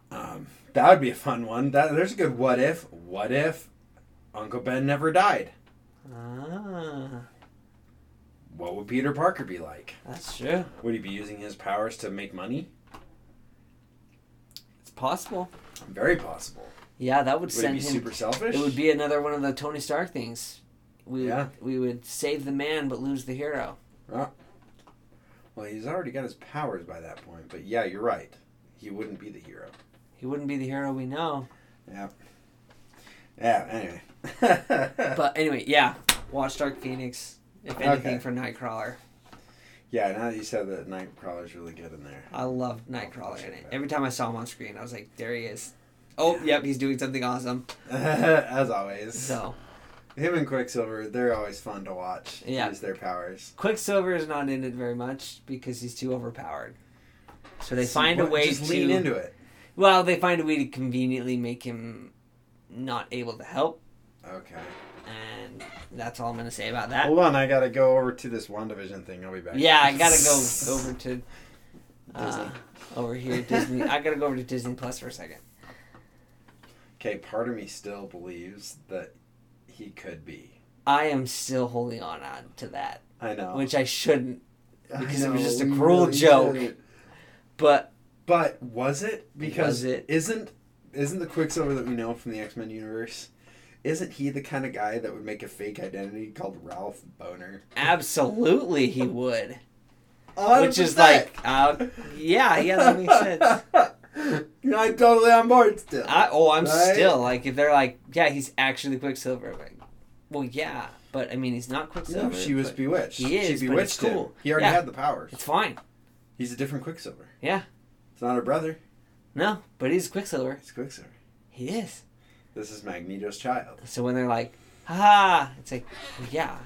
Um, that would be a fun one. That there's a good what if. What if Uncle Ben never died? Ah, What would Peter Parker be like? that's true. Would he be using his powers to make money? Possible. Very possible. Yeah, that would Would send be him. super selfish? It would be another one of the Tony Stark things. We Yeah. we would save the man but lose the hero. Well, he's already got his powers by that point. But yeah, you're right. He wouldn't be the hero. He wouldn't be the hero we know. Yeah. Yeah. Anyway. But anyway, yeah, watch Dark Phoenix. If anything Okay. for Nightcrawler, yeah. Now that you said that, Nightcrawler's really good in there. I love Nightcrawler in it. Every time I saw him on screen, I was like, there he is. Oh, yep, he's doing something awesome. As always. So Him and Quicksilver, they're always fun to watch. Yeah. Use their powers. Quicksilver is not in it very much because he's too overpowered. So they See, find a way to lean into it. Well, they find a way to conveniently make him not able to help, Okay. And that's all I'm gonna say about that. Hold on, I gotta go over to this WandaVision thing. I'll be back. Yeah, I gotta go over to uh, over here Disney. I gotta go over to Disney Plus for a second. Okay, part of me still believes that he could be. I am still holding on, on to that, I know. which I shouldn't. I because it was just a cruel really joke. shouldn't. But But was it? Because Was it? isn't isn't the Quicksilver that we know from the X Men universe? Isn't he the kind of guy that would make a fake identity called Ralph Bohner? absolutely, he would. Which is like, uh, yeah, yeah, that makes sense. I'm totally on board still. I, oh, I'm Right? still like, if they're like, yeah, he's actually Quicksilver. Like, well, yeah, but I mean, he's not Quicksilver. no, she was bewitched. He is, she bewitched him. He already Yeah. had the powers. It's fine. He's a different Quicksilver. Yeah. It's not her brother. No, but he's Quicksilver. It's Quicksilver. He is. This is Magneto's child. So when they're like, ha, it's like, well, yeah,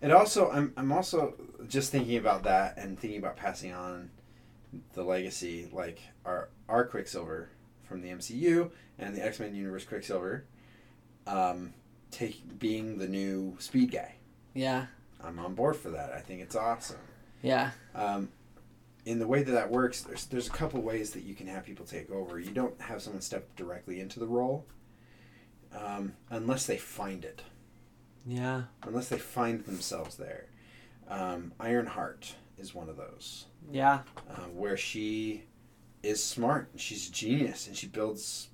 And also, I'm I'm also just thinking about that and thinking about passing on the legacy, like our our Quicksilver from the MCU and the X Men universe Quicksilver, um, take being the new Speed guy. yeah, I'm on board for that. I think it's awesome. yeah. Um, in the way that that works, there's there's a couple ways that you can have people take over. You don't have someone step directly into the role um, unless they find it, Yeah. unless they find themselves there. Um, Ironheart is one of those Yeah. uh, where she is smart and she's a genius and she builds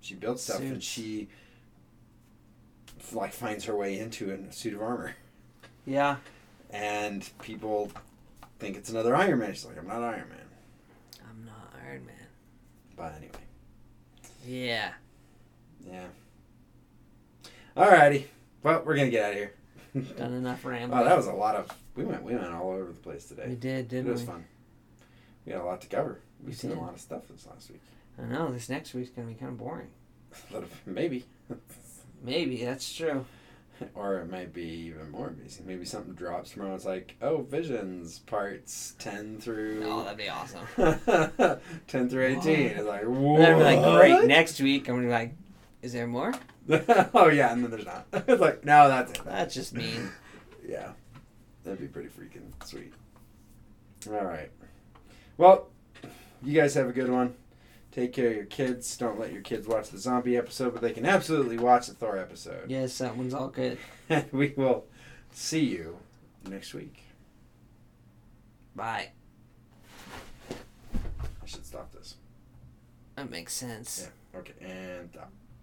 she builds stuff and she like finds her way into a suit of armor Yeah. and people think it's another Iron Man. She's like, I'm not Iron Man. I'm not Iron Man. But anyway, Yeah. yeah. Alrighty, well, we're gonna get out of here. Done enough rambling. Oh, that was a lot of. We went we went all over the place today. We did, didn't we? It was we? fun. We got a lot to cover. We've We seen a lot of stuff this last week. I know. This next week's gonna be kind of boring. Maybe. Maybe that's true. or it might be even more amazing. Maybe something drops tomorrow. It's like, oh, Visions parts ten through Oh, that'd be awesome. ten through eighteen. It's like, And what? then we're like, great. Next week, I'm gonna be like, is there more? oh yeah, and then there's not. it's like, no, that's it. That's just mean. Yeah, that'd be pretty freaking sweet. All right. Well, you guys have a good one. Take care of your kids. Don't let your kids watch the zombie episode, but they can absolutely watch the Thor episode. Yes, that one's all good. We will see you next week. Bye. I should stop this. That makes sense. Yeah. Okay, and stop.